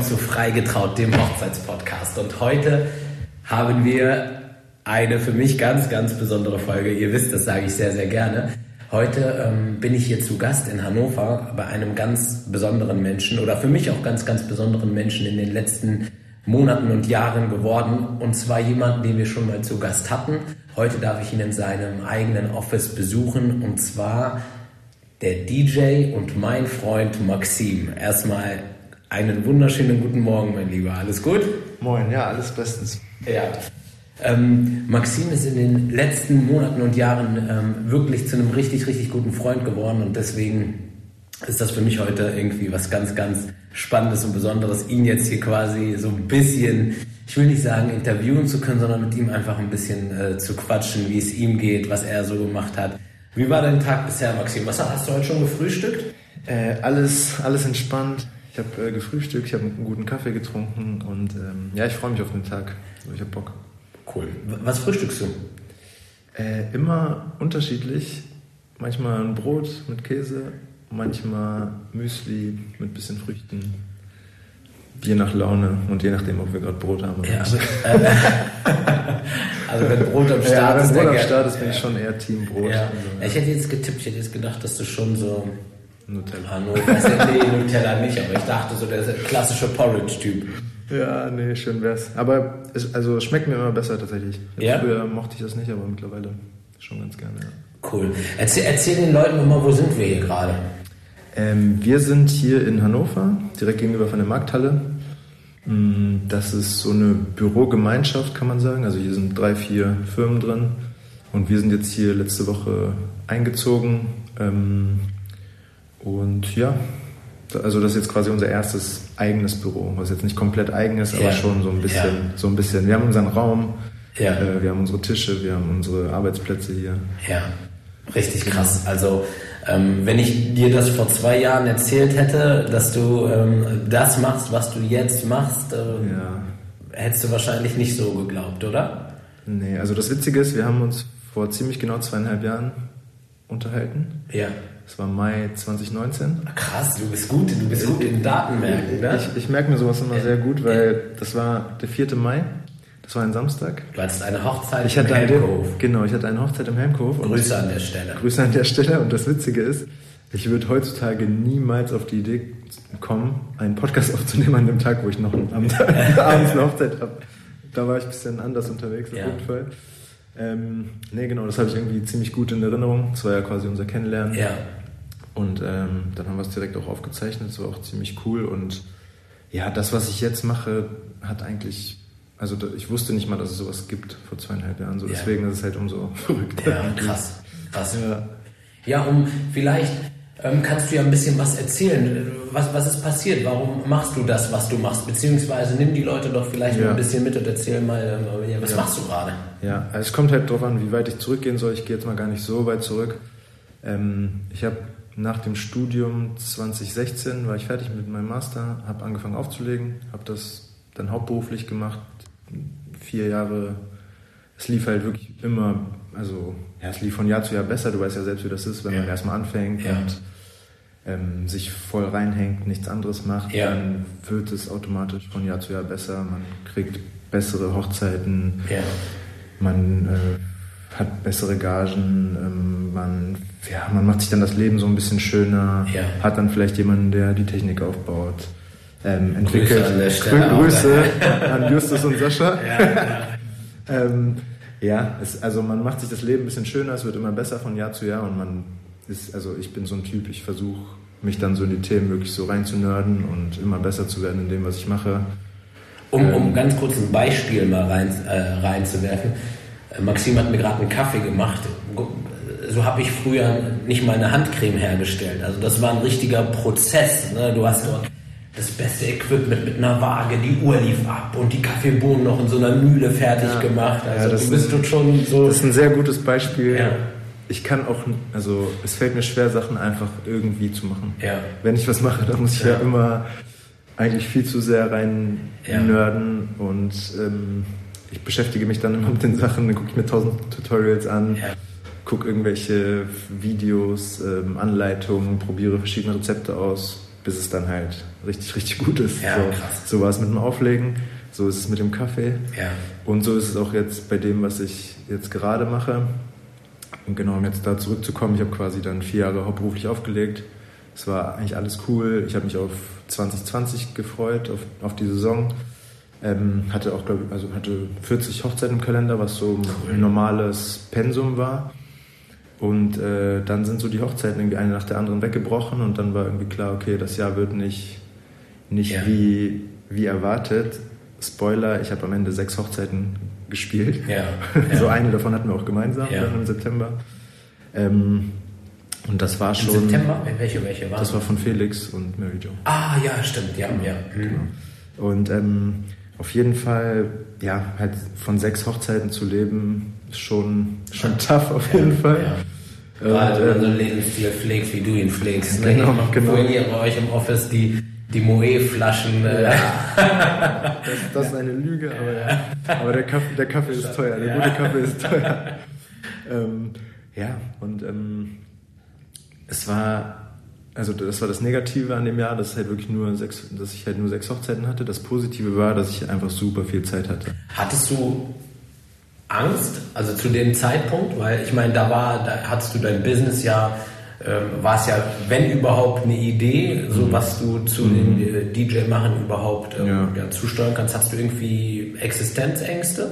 Willkommen zu Freigetraut, dem Hochzeitspodcast. Und heute haben wir eine für mich ganz, ganz besondere Folge. Ihr wisst, das sage ich sehr, sehr gerne. Heute ähm, bin ich hier zu Gast in Hannover bei einem ganz besonderen Menschen oder für mich auch ganz, ganz besonderen Menschen in den letzten Monaten und Jahren geworden. Und zwar jemanden, den wir schon mal zu Gast hatten. Heute darf ich ihn in seinem eigenen Office besuchen und zwar der DJ und mein Freund Maxim. Erstmal einen wunderschönen guten Morgen, mein Lieber. Alles gut? Moin, ja, alles bestens. Ja. Ähm, Maxim ist in den letzten Monaten und Jahren ähm, wirklich zu einem richtig, richtig guten Freund geworden und deswegen ist das für mich heute irgendwie was ganz, ganz Spannendes und Besonderes, ihn jetzt hier quasi so ein bisschen, ich will nicht sagen interviewen zu können, sondern mit ihm einfach ein bisschen äh, zu quatschen, wie es ihm geht, was er so gemacht hat. Wie war dein Tag bisher, Maxim? Was hast du heute schon gefrühstückt? Äh, alles, alles entspannt. Ich habe äh, gefrühstückt, ich habe einen guten Kaffee getrunken und ähm, ja, ich freue mich auf den Tag. Also ich habe Bock. Cool. Was frühstückst du? Äh, immer unterschiedlich. Manchmal ein Brot mit Käse, manchmal Müsli mit bisschen Früchten. Je nach Laune und je nachdem, ob wir gerade Brot haben. Oder ja, also, äh, also wenn Brot am Start ja, ist. Wenn Brot am Start ist, bin ich schon eher Team Brot. Ja. Also, ich hätte jetzt getippt, ich hätte jetzt gedacht, dass du schon so. Nutella. Ah, no, nee, Nutella nicht, aber ich dachte so, der klassische Porridge-Typ. Ja, nee, schön wär's. Aber es, also, es schmeckt mir immer besser tatsächlich. Ja? Früher mochte ich das nicht, aber mittlerweile schon ganz gerne. Ja. Cool. Erzähl, erzähl den Leuten nochmal, wo sind wir hier gerade? Ähm, wir sind hier in Hannover, direkt gegenüber von der Markthalle. Mm, das ist so eine Bürogemeinschaft, kann man sagen. Also hier sind drei, vier Firmen drin. Und wir sind jetzt hier letzte Woche eingezogen. Ähm, und ja, also das ist jetzt quasi unser erstes eigenes Büro, was jetzt nicht komplett eigen ist, aber ja. schon so ein bisschen, ja. so ein bisschen. Wir haben unseren Raum, ja. äh, wir haben unsere Tische, wir haben unsere Arbeitsplätze hier. Ja, richtig krass. Also ähm, wenn ich dir das vor zwei Jahren erzählt hätte, dass du ähm, das machst, was du jetzt machst, äh, ja. hättest du wahrscheinlich nicht so geglaubt, oder? Nee, also das Witzige ist, wir haben uns vor ziemlich genau zweieinhalb Jahren unterhalten. Ja. Das war Mai 2019. Ach, krass, du bist gut, du bist gut in Datenmerken, ne? Ich, ich merke mir sowas immer sehr gut, weil das war der 4. Mai das war ein Samstag. Du hattest eine Hochzeit ich im Helmhof. Genau, ich hatte eine Hochzeit im Helmhof. Grüße an der Stelle. Grüße an der Stelle. Und das Witzige ist, ich würde heutzutage niemals auf die Idee kommen, einen Podcast aufzunehmen an dem Tag, wo ich noch am Tag, abends eine Hochzeit habe. Da war ich ein bisschen anders unterwegs, auf ja. jeden Fall. Ähm, nee, genau, das habe ich irgendwie ziemlich gut in Erinnerung. Das war ja quasi unser Kennenlernen. Ja. Und ähm, dann haben wir es direkt auch aufgezeichnet. Das war auch ziemlich cool. Und ja, das, was ich jetzt mache, hat eigentlich also ich wusste nicht mal, dass es sowas gibt vor zweieinhalb Jahren. So, ja. Deswegen ist es halt umso verrückter. Ja, krass. krass. Ja. ja, um vielleicht ähm, kannst du ja ein bisschen was erzählen. Was, was ist passiert? Warum machst du das, was du machst? Beziehungsweise nimm die Leute doch vielleicht ja. mal ein bisschen mit und erzähl mal, äh, was machst du gerade? Ja, also es kommt halt darauf an, wie weit ich zurückgehen soll. Ich gehe jetzt mal gar nicht so weit zurück. Ähm, ich habe nach dem Studium 2016 war ich fertig mit meinem Master, habe angefangen aufzulegen, habe das dann hauptberuflich gemacht, vier Jahre, es lief halt wirklich immer, also ja, es lief von Jahr zu Jahr besser. Du weißt ja selbst, wie das ist, wenn ja. man erstmal anfängt ja. und ähm, sich voll reinhängt, nichts anderes macht, ja. dann wird es automatisch von Jahr zu Jahr besser. Man kriegt bessere Hochzeiten, man äh, hat bessere Gagen, ähm, man, ja, man macht sich dann das Leben so ein bisschen schöner, hat dann vielleicht jemanden, der die Technik aufbaut ähm, entwickelt. Grüße, an, Grüße an Justus und Sascha. Ja, ja. ähm, ja es, also man macht sich das Leben ein bisschen schöner, es wird immer besser von Jahr zu Jahr und man ist, also ich bin so ein Typ, ich versuche mich dann so in die Themen wirklich so reinzunörden und immer besser zu werden in dem, was ich mache. Um, um ähm, ganz kurz ein Beispiel mal rein, äh, reinzuwerfen. Äh, Maxim hat mir gerade einen Kaffee gemacht. So habe ich früher nicht mal eine Handcreme hergestellt. Also das war ein richtiger Prozess. Ne? Du hast dort das beste Equipment mit einer Waage, die Uhr lief ab und die Kaffeebohnen noch in so einer Mühle fertig ja, gemacht. Also ja, das du bist ist, schon so. Das ist ein sehr gutes Beispiel. Ja. Ich kann auch, also es fällt mir schwer, Sachen einfach irgendwie zu machen. Ja. Wenn ich was mache, dann muss ich ja, ja immer eigentlich viel zu sehr rein nörden und ähm, ich beschäftige mich dann immer mit den Sachen, dann gucke ich mir tausend Tutorials an, ja. gucke irgendwelche Videos, ähm, Anleitungen, probiere verschiedene Rezepte aus bis es dann halt richtig, richtig gut ist. Ja, so, so war es mit dem Auflegen, so ist es mit dem Kaffee. Ja. Und so ist es auch jetzt bei dem, was ich jetzt gerade mache. Und genau, um jetzt da zurückzukommen, ich habe quasi dann vier Jahre hauptberuflich aufgelegt. Es war eigentlich alles cool. Ich habe mich auf 2020 gefreut, auf, auf die Saison. Ähm, hatte auch, glaube ich, also hatte 40 Hochzeiten im Kalender, was so ein normales Pensum war. Und äh, dann sind so die Hochzeiten irgendwie eine nach der anderen weggebrochen und dann war irgendwie klar, okay, das Jahr wird nicht, nicht Ja. wie, wie erwartet. Spoiler, ich habe am Ende sechs Hochzeiten gespielt. Ja. so ja. eine davon hatten wir auch gemeinsam Ja. im September. Ähm, und das war Im schon. September? Welche, welche waren Das war von Felix und Mary Jo. Ah, ja, stimmt, ja, ja. Mhm. Und ähm, auf jeden Fall, ja, halt von sechs Hochzeiten zu leben, ist schon, schon tough auf jeden Fall. Ja. Und, Gerade wenn ähm, einen Lebensstil pflegst, wie du ihn pflegst. Ne? Genau, hab genau. Vorhin hier bei euch im Office die, die Moe-Flaschen. Äh, das, das ist eine Lüge, aber, ja. aber der, Kaffee, der Kaffee ist teuer, der Ja. gute Kaffee ist teuer. ähm, ja, und ähm, es war, also das war das Negative an dem Jahr, dass, halt wirklich nur sechs, dass ich halt nur sechs Hochzeiten hatte. Das Positive war, dass ich einfach super viel Zeit hatte. Hattest du Angst, also zu dem Zeitpunkt? Weil ich meine, da war, da hattest du dein Business ja, ähm, war es ja, wenn überhaupt, eine Idee, so was du zu dem äh, DJ-Machen überhaupt ähm, Ja. ja, zusteuern kannst. Hast du irgendwie Existenzängste?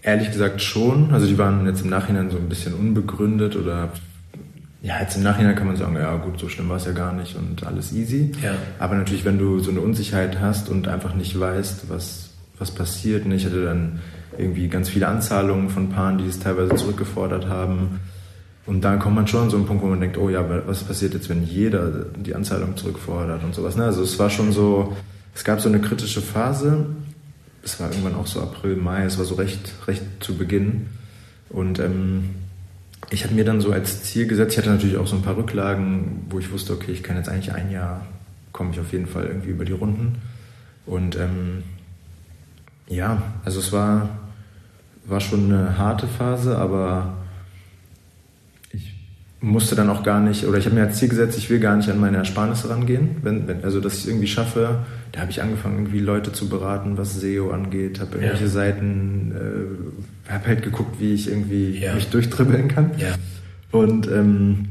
Ehrlich gesagt schon. Also die waren jetzt im Nachhinein so ein bisschen unbegründet oder ja, jetzt im Nachhinein kann man sagen, ja gut, so schlimm war es ja gar nicht und alles easy. Ja. Aber natürlich, wenn du so eine Unsicherheit hast und einfach nicht weißt, was, was passiert. Und ich hatte dann irgendwie ganz viele Anzahlungen von Paaren, die es teilweise zurückgefordert haben. Und dann kommt man schon an so einen Punkt, wo man denkt, oh ja, was passiert jetzt, wenn jeder die Anzahlung zurückfordert und sowas. Ne? Also es war schon so, es gab so eine kritische Phase. Es war irgendwann auch so April, Mai, es war so recht, recht zu Beginn. Und ähm, ich habe mir dann so als Ziel gesetzt, ich hatte natürlich auch so ein paar Rücklagen, wo ich wusste, okay, ich kann jetzt eigentlich ein Jahr, komme ich auf jeden Fall irgendwie über die Runden. Und ähm, ja, also es war, war schon eine harte Phase, aber musste dann auch gar nicht, oder ich habe mir als Ziel gesetzt, ich will gar nicht an meine Ersparnisse rangehen. Wenn, wenn, also, dass ich es irgendwie schaffe, da habe ich angefangen, irgendwie Leute zu beraten, was SEO angeht, habe irgendwelche Ja. Seiten, äh, habe halt geguckt, wie ich irgendwie Ja. mich durchdribbeln kann. Ja. Und ähm,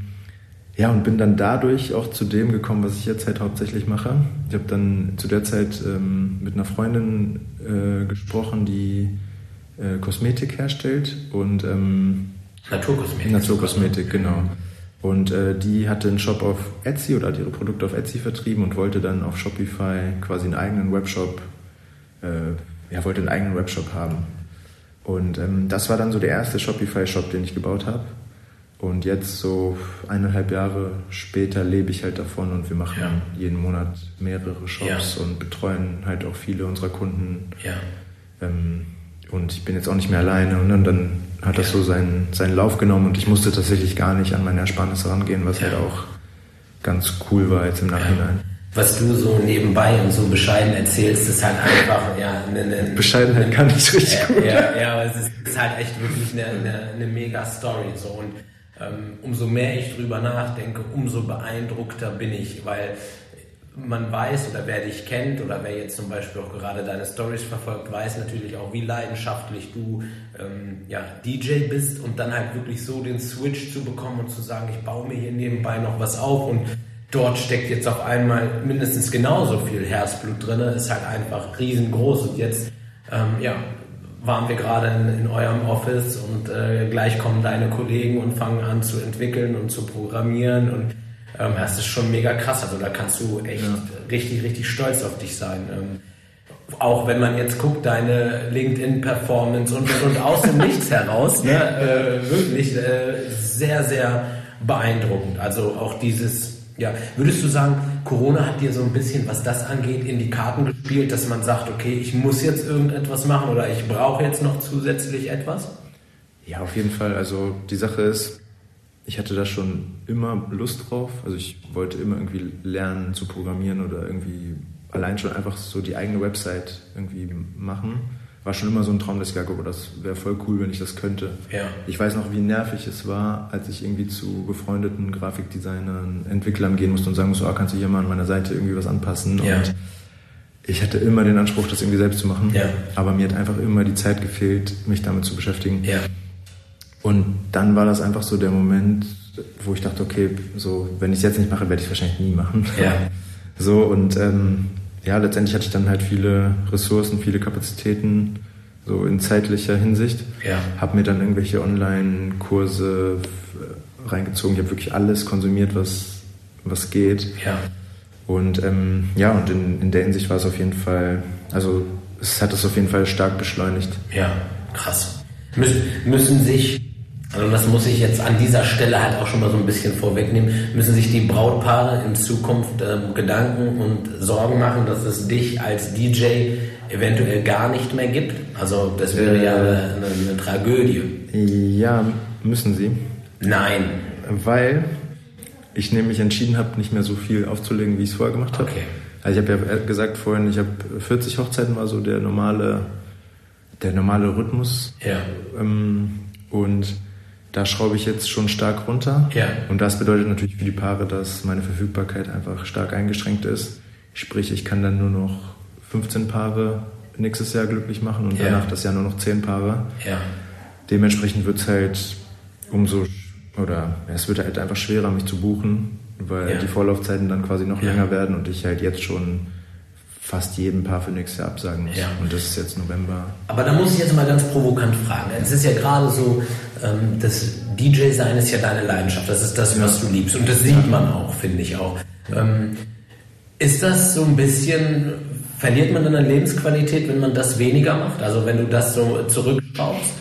ja, und bin dann dadurch auch zu dem gekommen, was ich jetzt halt hauptsächlich mache. Ich habe dann zu der Zeit ähm, mit einer Freundin äh, gesprochen, die äh, Kosmetik herstellt und ähm, Naturkosmetik. Naturkosmetik, genau. Und äh, die hatte einen Shop auf Etsy oder hat ihre Produkte auf Etsy vertrieben und wollte dann auf Shopify quasi einen eigenen Webshop, äh, ja, wollte einen eigenen Webshop haben. Und ähm, das war dann so der erste Shopify-Shop, den ich gebaut habe. Und jetzt so eineinhalb Jahre später lebe ich halt davon und wir machen Ja. jeden Monat mehrere Shops Ja. und betreuen halt auch viele unserer Kunden. Ja. Ähm, und ich bin jetzt auch nicht mehr alleine. Und dann, dann hat das so seinen, seinen Lauf genommen und ich musste tatsächlich gar nicht an meine Ersparnisse rangehen, was halt auch ganz cool war jetzt im Nachhinein. Was du so nebenbei und so bescheiden erzählst, ist halt einfach, ja, eine, eine Bescheidenheit kann ich richtig ja, gut. Ja, ja, aber es ist, ist halt echt wirklich eine, eine, eine mega Story. So. Und ähm, umso mehr ich drüber nachdenke, umso beeindruckter bin ich, weil man weiß oder wer dich kennt oder wer jetzt zum Beispiel auch gerade deine Stories verfolgt, weiß natürlich auch, wie leidenschaftlich du ähm, ja, DJ bist und dann halt wirklich so den Switch zu bekommen und zu sagen, ich baue mir hier nebenbei noch was auf und dort steckt jetzt auf einmal mindestens genauso viel Herzblut drin, ist halt einfach riesengroß und jetzt ähm, ja, waren wir gerade in, in eurem Office und äh, gleich kommen deine Kollegen und fangen an zu entwickeln und zu programmieren und ähm, das ist schon mega krass. Also da kannst du echt richtig, richtig stolz auf dich sein. Ähm, auch wenn man jetzt guckt, deine LinkedIn-Performance und, und, und aus dem Nichts heraus, ne, äh, wirklich äh, sehr, sehr beeindruckend. Also auch dieses, ja, würdest du sagen, Corona hat dir so ein bisschen, was das angeht, in die Karten gespielt, dass man sagt, okay, ich muss jetzt irgendetwas machen oder ich brauche jetzt noch zusätzlich etwas? Ja, auf jeden Fall. Also die Sache ist, ich hatte da schon immer Lust drauf. Also ich wollte immer irgendwie lernen zu programmieren oder irgendwie allein schon einfach so die eigene Website irgendwie machen. war schon immer so ein Traum, dass ich gesagt habe, das wäre voll cool, wenn ich das könnte. Ja. Ich weiß noch, wie nervig es war, als ich irgendwie zu befreundeten Grafikdesignern, Entwicklern gehen musste und sagen musste, oh, kannst du hier mal an meiner Seite irgendwie was anpassen? Ja. Und ich hatte immer den Anspruch, das irgendwie selbst zu machen. Ja. Aber mir hat einfach immer die Zeit gefehlt, mich damit zu beschäftigen. Ja. Und dann war das einfach so der Moment, wo ich dachte, okay, so, wenn ich es jetzt nicht mache, werde ich es wahrscheinlich nie machen. Ja. So, und ähm, ja, letztendlich hatte ich dann halt viele Ressourcen, viele Kapazitäten, so in zeitlicher Hinsicht. Ja. Habe mir dann irgendwelche Online-Kurse äh, reingezogen. Ich habe wirklich alles konsumiert, was, was geht. Ja. Und ähm, ja, und in, in der Hinsicht war es auf jeden Fall, also es hat es auf jeden Fall stark beschleunigt. Ja, krass. Müssen, müssen sich, also das muss ich jetzt an dieser Stelle halt auch schon mal so ein bisschen vorwegnehmen, müssen sich die Brautpaare in Zukunft ähm, Gedanken und Sorgen machen, dass es dich als DJ eventuell gar nicht mehr gibt? Also das wäre Äh. ja eine, eine, eine Tragödie. Ja, müssen sie. Nein. Weil ich nämlich entschieden habe, nicht mehr so viel aufzulegen, wie ich es vorher gemacht habe. Okay. Also ich habe ja gesagt vorhin, ich habe 40 Hochzeiten war so der normale, der normale Rhythmus. Ja. Ähm, und da schraube ich jetzt schon stark runter. Ja. Und das bedeutet natürlich für die Paare, dass meine Verfügbarkeit einfach stark eingeschränkt ist. Sprich, ich kann dann nur noch 15 Paare nächstes Jahr glücklich machen und Ja. danach das Jahr nur noch 10 Paare. Ja. Dementsprechend wird es halt umso, oder es wird halt einfach schwerer, mich zu buchen, weil Ja. die Vorlaufzeiten dann quasi noch länger werden und ich halt jetzt schon fast jedem Paar für nächstes Jahr absagen muss. Ja. Und das ist jetzt November. Aber da muss ich jetzt mal ganz provokant fragen. Es ist ja gerade so, ähm, das DJ-Sein ist ja deine Leidenschaft. Das ist das, was du liebst. Und das sieht man auch, finde ich auch. Ähm, ist das so ein bisschen, verliert man dann an Lebensqualität, wenn man das weniger macht? Also wenn du das so zurückschraubst?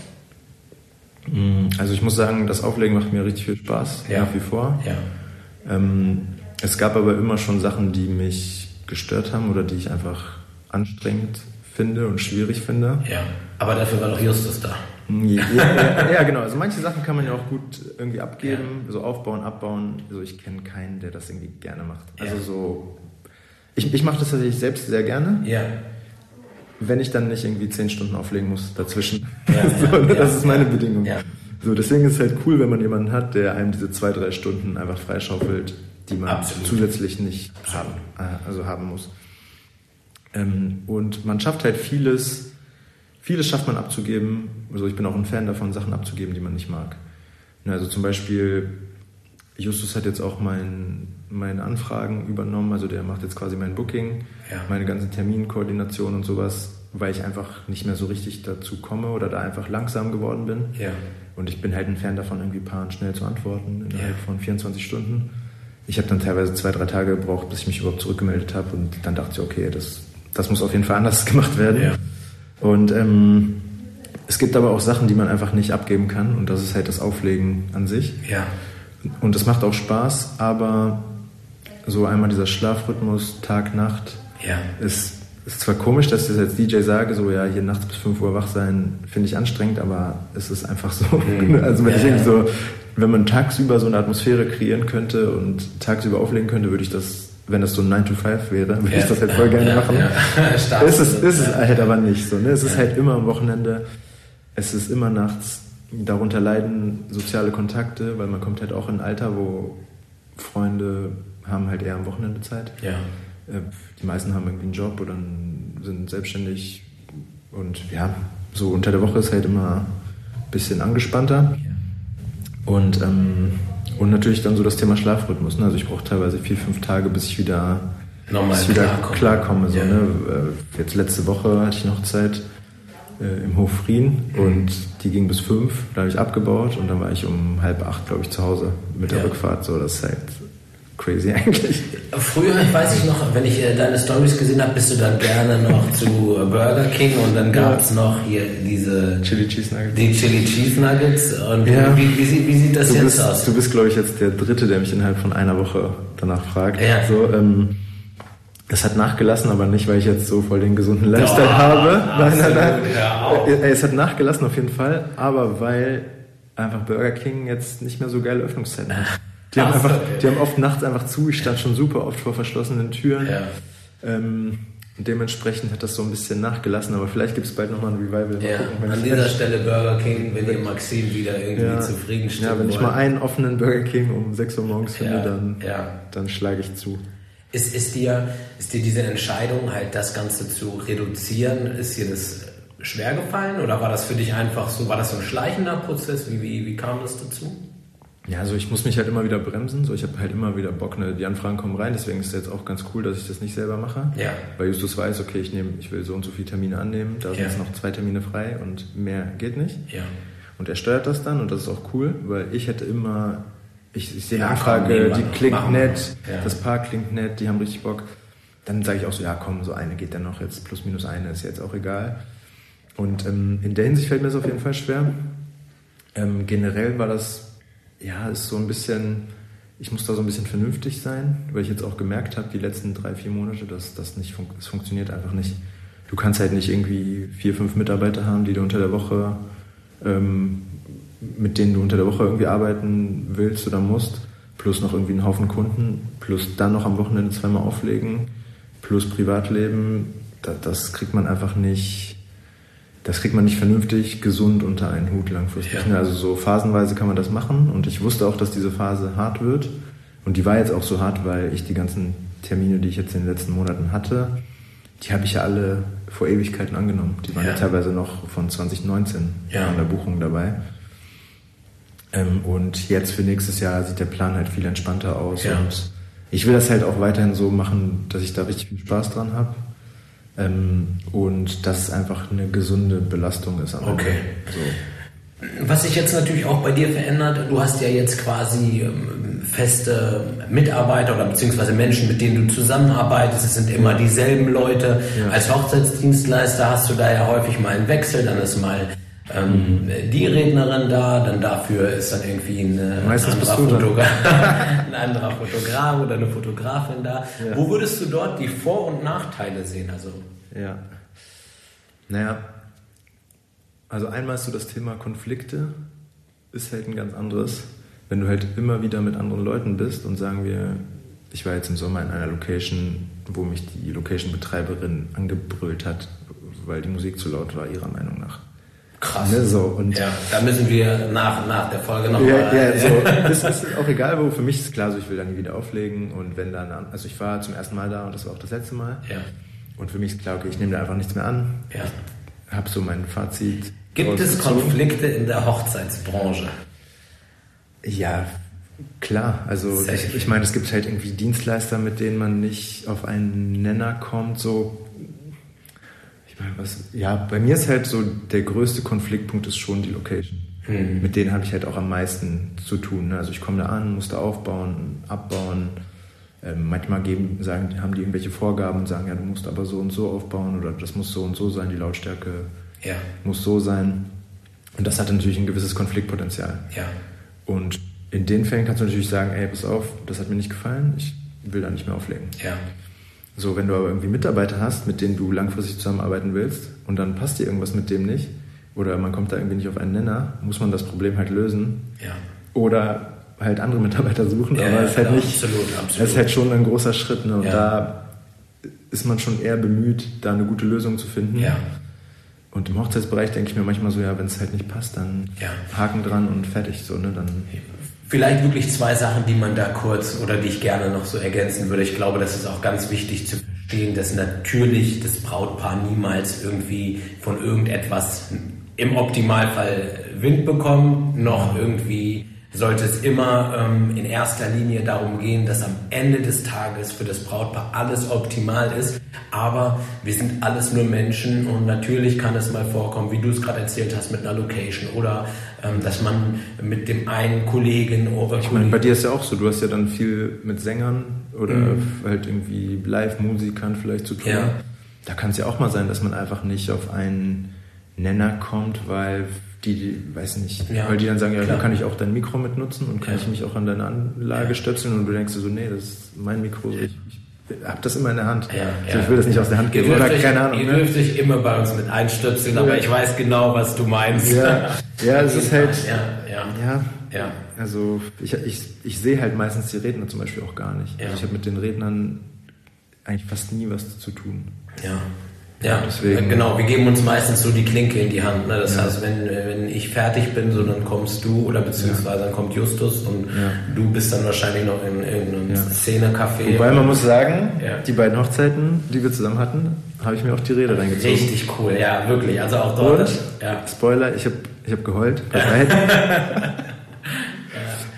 Also ich muss sagen, das Auflegen macht mir richtig viel Spaß, Ja. nach wie vor. Ja. Ähm, es gab aber immer schon Sachen, die mich gestört haben oder die ich einfach anstrengend finde und schwierig finde. Ja. Aber dafür war doch Justus da. Ja, ja, ja, genau. Also manche Sachen kann man ja auch gut irgendwie abgeben, so aufbauen, abbauen. Also ich kenne keinen, der das irgendwie gerne macht. Also Ja. so, ich, ich mache das tatsächlich selbst sehr gerne, Ja. wenn ich dann nicht irgendwie zehn Stunden auflegen muss dazwischen. Ja, so, ja, das ja, ist meine ja, Bedingung. ja. So, deswegen ist es halt cool, wenn man jemanden hat, der einem diese zwei, drei Stunden einfach freischaufelt, die man Absolut. zusätzlich nicht haben, äh, also haben muss. Ähm, und man schafft halt vieles, vieles schafft man abzugeben. Also ich bin auch ein Fan davon, Sachen abzugeben, die man nicht mag. Ne, Also zum Beispiel, Justus hat jetzt auch mein, meine Anfragen übernommen, also der macht jetzt quasi mein Booking, Ja. meine ganze Terminkoordination und sowas, weil ich einfach nicht mehr so richtig dazu komme oder da einfach langsam geworden bin. Ja. Und ich bin halt ein Fan davon, irgendwie Paaren schnell zu antworten innerhalb Ja. von 24 Stunden. Ich habe dann teilweise zwei, drei Tage gebraucht, bis ich mich überhaupt zurückgemeldet habe und dann dachte ich, okay, das, das muss auf jeden Fall anders gemacht werden. Ja. Und ähm, es gibt aber auch Sachen, die man einfach nicht abgeben kann und das ist halt das Auflegen an sich. Ja. Und das macht auch Spaß, aber so einmal dieser Schlafrhythmus, Tag, Nacht, Ja. ist, ist zwar komisch, dass ich das als DJ sage, so ja, hier nachts bis 5 Uhr wach sein, finde ich anstrengend, aber es ist einfach so. Mhm. Also wenn Ja, ich irgendwie so, wenn man tagsüber so eine Atmosphäre kreieren könnte und tagsüber auflegen könnte, würde ich das, wenn das so ein 9 to 5 wäre, würde ich das halt voll gerne ja, machen. Ja. Ist es, ist es Ja. halt aber nicht so. Ne? Es ist Ja. halt immer am Wochenende, es ist immer nachts. Darunter leiden soziale Kontakte, weil man kommt halt auch in ein Alter, wo Freunde haben halt eher am Wochenende Zeit. Ja. Äh, Die meisten haben irgendwie einen Job oder sind selbstständig. Und ja, so unter der Woche ist halt immer ein bisschen angespannter. Und, ähm, und natürlich dann so das Thema Schlafrhythmus. Ne? Also ich brauche teilweise vier, fünf Tage, bis ich wieder, Nochmal bis ich wieder klarkomme. klarkomme. so, Ja. ne? Äh, Jetzt letzte Woche hatte ich noch Zeit äh, im Hof Frien und die ging bis fünf. Da habe ich abgebaut und dann war ich um halb acht, glaube ich, zu Hause mit der Ja. Rückfahrt. So, das ist halt crazy eigentlich. Früher, ich weiß ich noch, wenn ich äh, deine Stories gesehen habe, bist du dann gerne noch zu äh, Burger King und dann gab es noch hier diese Chili Cheese Nuggets. die Chili Cheese Nuggets. Und Ja. wie, wie, sieht- wie sieht das Du jetzt bist, aus? du bist, glaube ich, jetzt der Dritte, der mich innerhalb von einer Woche danach fragt. Ja. So, ähm, es hat nachgelassen, aber nicht, weil ich jetzt so voll den gesunden Lifestyle Oh, habe. Nein, nein, nein. Es hat nachgelassen auf jeden Fall, aber weil einfach Burger King jetzt nicht mehr so geile Öffnungszeiten hat. Die haben, Ach einfach, okay. die haben oft nachts einfach zu. Ich stand schon super oft vor verschlossenen Türen. Ja. Ähm, Und dementsprechend hat das so ein bisschen nachgelassen, aber vielleicht gibt es bald nochmal ein Revival. Ja, gucken, an dieser Stelle Burger King, wenn ihr Maxim wieder irgendwie ja, zufriedenstellt. Ja, wenn ich mal einen offenen Burger King um 6 Uhr morgens finde, ja, dann, ja. dann schlage ich zu. Ist, ist, dir, ist dir diese Entscheidung, halt das Ganze zu reduzieren, ist dir das schwer gefallen oder war das für dich einfach so, war das so ein schleichender Prozess? Wie, wie, wie kam das dazu? Ja, also ich muss mich halt immer wieder bremsen. So, ich habe halt immer wieder Bock, ne? die Anfragen kommen rein. Deswegen ist es jetzt auch ganz cool, dass ich das nicht selber mache. Ja. Weil Justus weiß, okay, ich nehme, ich will so und so viele Termine annehmen. Da sind jetzt noch zwei Termine frei und mehr geht nicht. Ja. Und er steuert das dann und das ist auch cool, weil ich hätte immer, ich, ich sehe ja, Anfrage, die klingt nett, ja. das Paar klingt nett, die haben richtig Bock. Dann sage ich auch so, ja komm, so eine geht dann noch jetzt, plus minus eine ist jetzt auch egal. Und ähm, in der Hinsicht fällt mir das auf jeden Fall schwer. Ähm, generell war das ja, ist so ein bisschen, ich muss da so ein bisschen vernünftig sein, weil ich jetzt auch gemerkt habe, die letzten drei, vier Monate, dass das nicht fun das funktioniert einfach nicht. Du kannst halt nicht irgendwie vier, fünf Mitarbeiter haben, die du unter der Woche, ähm, mit denen du unter der Woche irgendwie arbeiten willst oder musst, plus noch irgendwie einen Haufen Kunden, plus dann noch am Wochenende zweimal auflegen, plus Privatleben. Das, das kriegt man einfach nicht das kriegt man nicht vernünftig gesund unter einen Hut langfristig. Ja. Also so phasenweise kann man das machen und ich wusste auch, dass diese Phase hart wird und die war jetzt auch so hart, weil ich die ganzen Termine, die ich jetzt in den letzten Monaten hatte, die habe ich ja alle vor Ewigkeiten angenommen. Die waren ja, teilweise noch von 2019 ja. an der Buchung dabei. Ähm, und jetzt für nächstes Jahr sieht der Plan halt viel entspannter aus. Ja. Und ich will das halt auch weiterhin so machen, dass ich da richtig viel Spaß dran habe. Ähm, und das einfach eine gesunde Belastung ist. okay. So. Was sich jetzt natürlich auch bei dir verändert, du hast ja jetzt quasi ähm, feste Mitarbeiter oder beziehungsweise Menschen, mit denen du zusammenarbeitest. Es sind immer dieselben Leute. Ja. Als Hochzeitsdienstleister hast du da ja häufig mal einen Wechsel, dann ist mal ähm, mhm. die Rednerin da, dann dafür ist dann irgendwie ein, ein, anderer, Fotograf, ein anderer Fotograf oder eine Fotografin da. Ja. Wo würdest du dort die Vor- und Nachteile sehen? Also ja. Naja, also einmal ist so das Thema Konflikte, ist halt ein ganz anderes. Wenn du halt immer wieder mit anderen Leuten bist und sagen wir, ich war jetzt im Sommer in einer Location, wo mich die Location-Betreiberin angebrüllt hat, weil die Musik zu laut war, ihrer Meinung nach. Krass. Ne, so, und ja, da müssen wir nach, nach der Folge noch ja. Ja, so. Das ist auch egal, wo. Für mich ist klar, so, ich will dann nie wieder auflegen. Und wenn dann, also ich war zum ersten Mal da und das war auch das letzte Mal. Ja. Und für mich ist klar, okay, ich nehme da einfach nichts mehr an. Ja. Ich habe so mein Fazit. Gibt es Konflikte in der Hochzeitsbranche? Ja, klar. Also ich, ich, meine, es gibt halt irgendwie Dienstleister, mit denen man nicht auf einen Nenner kommt. So was, ja, bei mir ist halt so, der größte Konfliktpunkt ist schon die Location. Mhm. Mit denen habe ich halt auch am meisten zu tun. Ne? Also ich komme da an, muss da aufbauen, abbauen. Ähm, manchmal geben, sagen, haben die irgendwelche Vorgaben und sagen, ja, du musst aber so und so aufbauen oder das muss so und so sein, die Lautstärke ja. muss so sein. Und das hat natürlich ein gewisses Konfliktpotenzial. Ja. Und in den Fällen kannst du natürlich sagen, ey, pass auf, das hat mir nicht gefallen, ich will da nicht mehr auflegen. Ja. So, wenn du aber irgendwie Mitarbeiter hast, mit denen du langfristig zusammenarbeiten willst und dann passt dir irgendwas mit dem nicht oder man kommt da irgendwie nicht auf einen Nenner, muss man das Problem halt lösen. Ja. Oder halt andere Mitarbeiter suchen, ja, aber es ist halt nicht, absolut, absolut. es ist halt schon ein großer Schritt. Ne? Und ja. da ist man schon eher bemüht, da eine gute Lösung zu finden. Ja. Und im Hochzeitsbereich denke ich mir manchmal so, ja, wenn es halt nicht passt, dann. Haken dran und fertig. So, ne? dann Vielleicht wirklich zwei Sachen, die man da kurz oder die ich gerne noch so ergänzen würde. Ich glaube, das ist auch ganz wichtig zu verstehen, dass natürlich das Brautpaar niemals irgendwie von irgendetwas im Optimalfall Wind bekommt, noch irgendwie sollte es immer ähm, in erster Linie darum gehen, dass am Ende des Tages für das Brautpaar alles optimal ist. Aber wir sind alles nur Menschen und natürlich kann es mal vorkommen, wie du es gerade erzählt hast, mit einer Location oder ähm, dass man mit dem einen Kollegen oder Ich meine, bei dir ist ja auch so, du hast ja dann viel mit Sängern oder mhm. halt irgendwie Live-Musikern vielleicht zu tun. Ja. Da kann es ja auch mal sein, dass man einfach nicht auf einen Nenner kommt, weil die, die weiß nicht, ja, weil die dann sagen, ja, klar. kann ich auch dein Mikro mitnutzen und kann ja. ich mich auch an deine Anlage ja. stöpseln und du denkst so, nee, das ist mein Mikro, ich, ich habe das immer in der Hand. Ja, also ich will das nicht aus der Hand geben. Oder euch, keine Ahnung. Ihr ne? dürft euch immer bei uns mit einstöpseln, aber ich weiß genau, was du meinst. Ja, ja es ist halt. Ja, ja. ja, ja. Also ich, ich, ich sehe halt meistens die Redner zum Beispiel auch gar nicht. Also ich habe mit den Rednern eigentlich fast nie was zu tun. Ja. Ja, Deswegen, genau. Wir geben uns meistens so die Klinke in die Hand. Ne? Das ja. heißt, wenn, wenn ich fertig bin, so dann kommst du oder beziehungsweise dann kommt Justus und ja. du bist dann wahrscheinlich noch in irgendeinem ja. Szene-Café. Wobei man muss sagen, die beiden Hochzeiten, die wir zusammen hatten, habe ich mir auch die Rede reingezogen. Richtig cool, ja, wirklich. Also auch dort. Und, ja. Spoiler, ich habe ich hab geheult.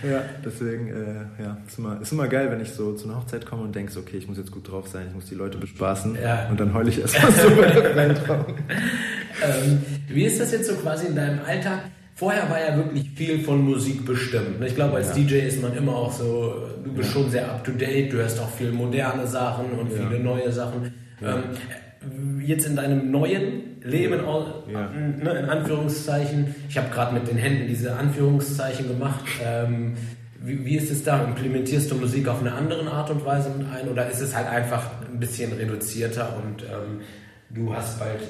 Ja, deswegen, äh, ja, ist immer, ist immer geil, wenn ich so zu einer Hochzeit komme und denke, okay, ich muss jetzt gut drauf sein, ich muss die Leute bespaßen ja. und dann heule ich erstmal so bei der ähm, Wie ist das jetzt so quasi in deinem Alltag? Vorher war ja wirklich viel von Musik bestimmt. Ne? Ich glaube, als ja. DJ ist man immer auch so, du bist ja. schon sehr up to date, du hörst auch viel moderne Sachen und viele neue Sachen. Ähm, jetzt in deinem neuen Leben, ja. ne, in Anführungszeichen, ich habe gerade mit den Händen diese Anführungszeichen gemacht, ähm, wie, wie, ist es da? Implementierst du Musik auf eine andere Art und Weise mit ein oder ist es halt einfach ein bisschen reduzierter und ähm, du hast bald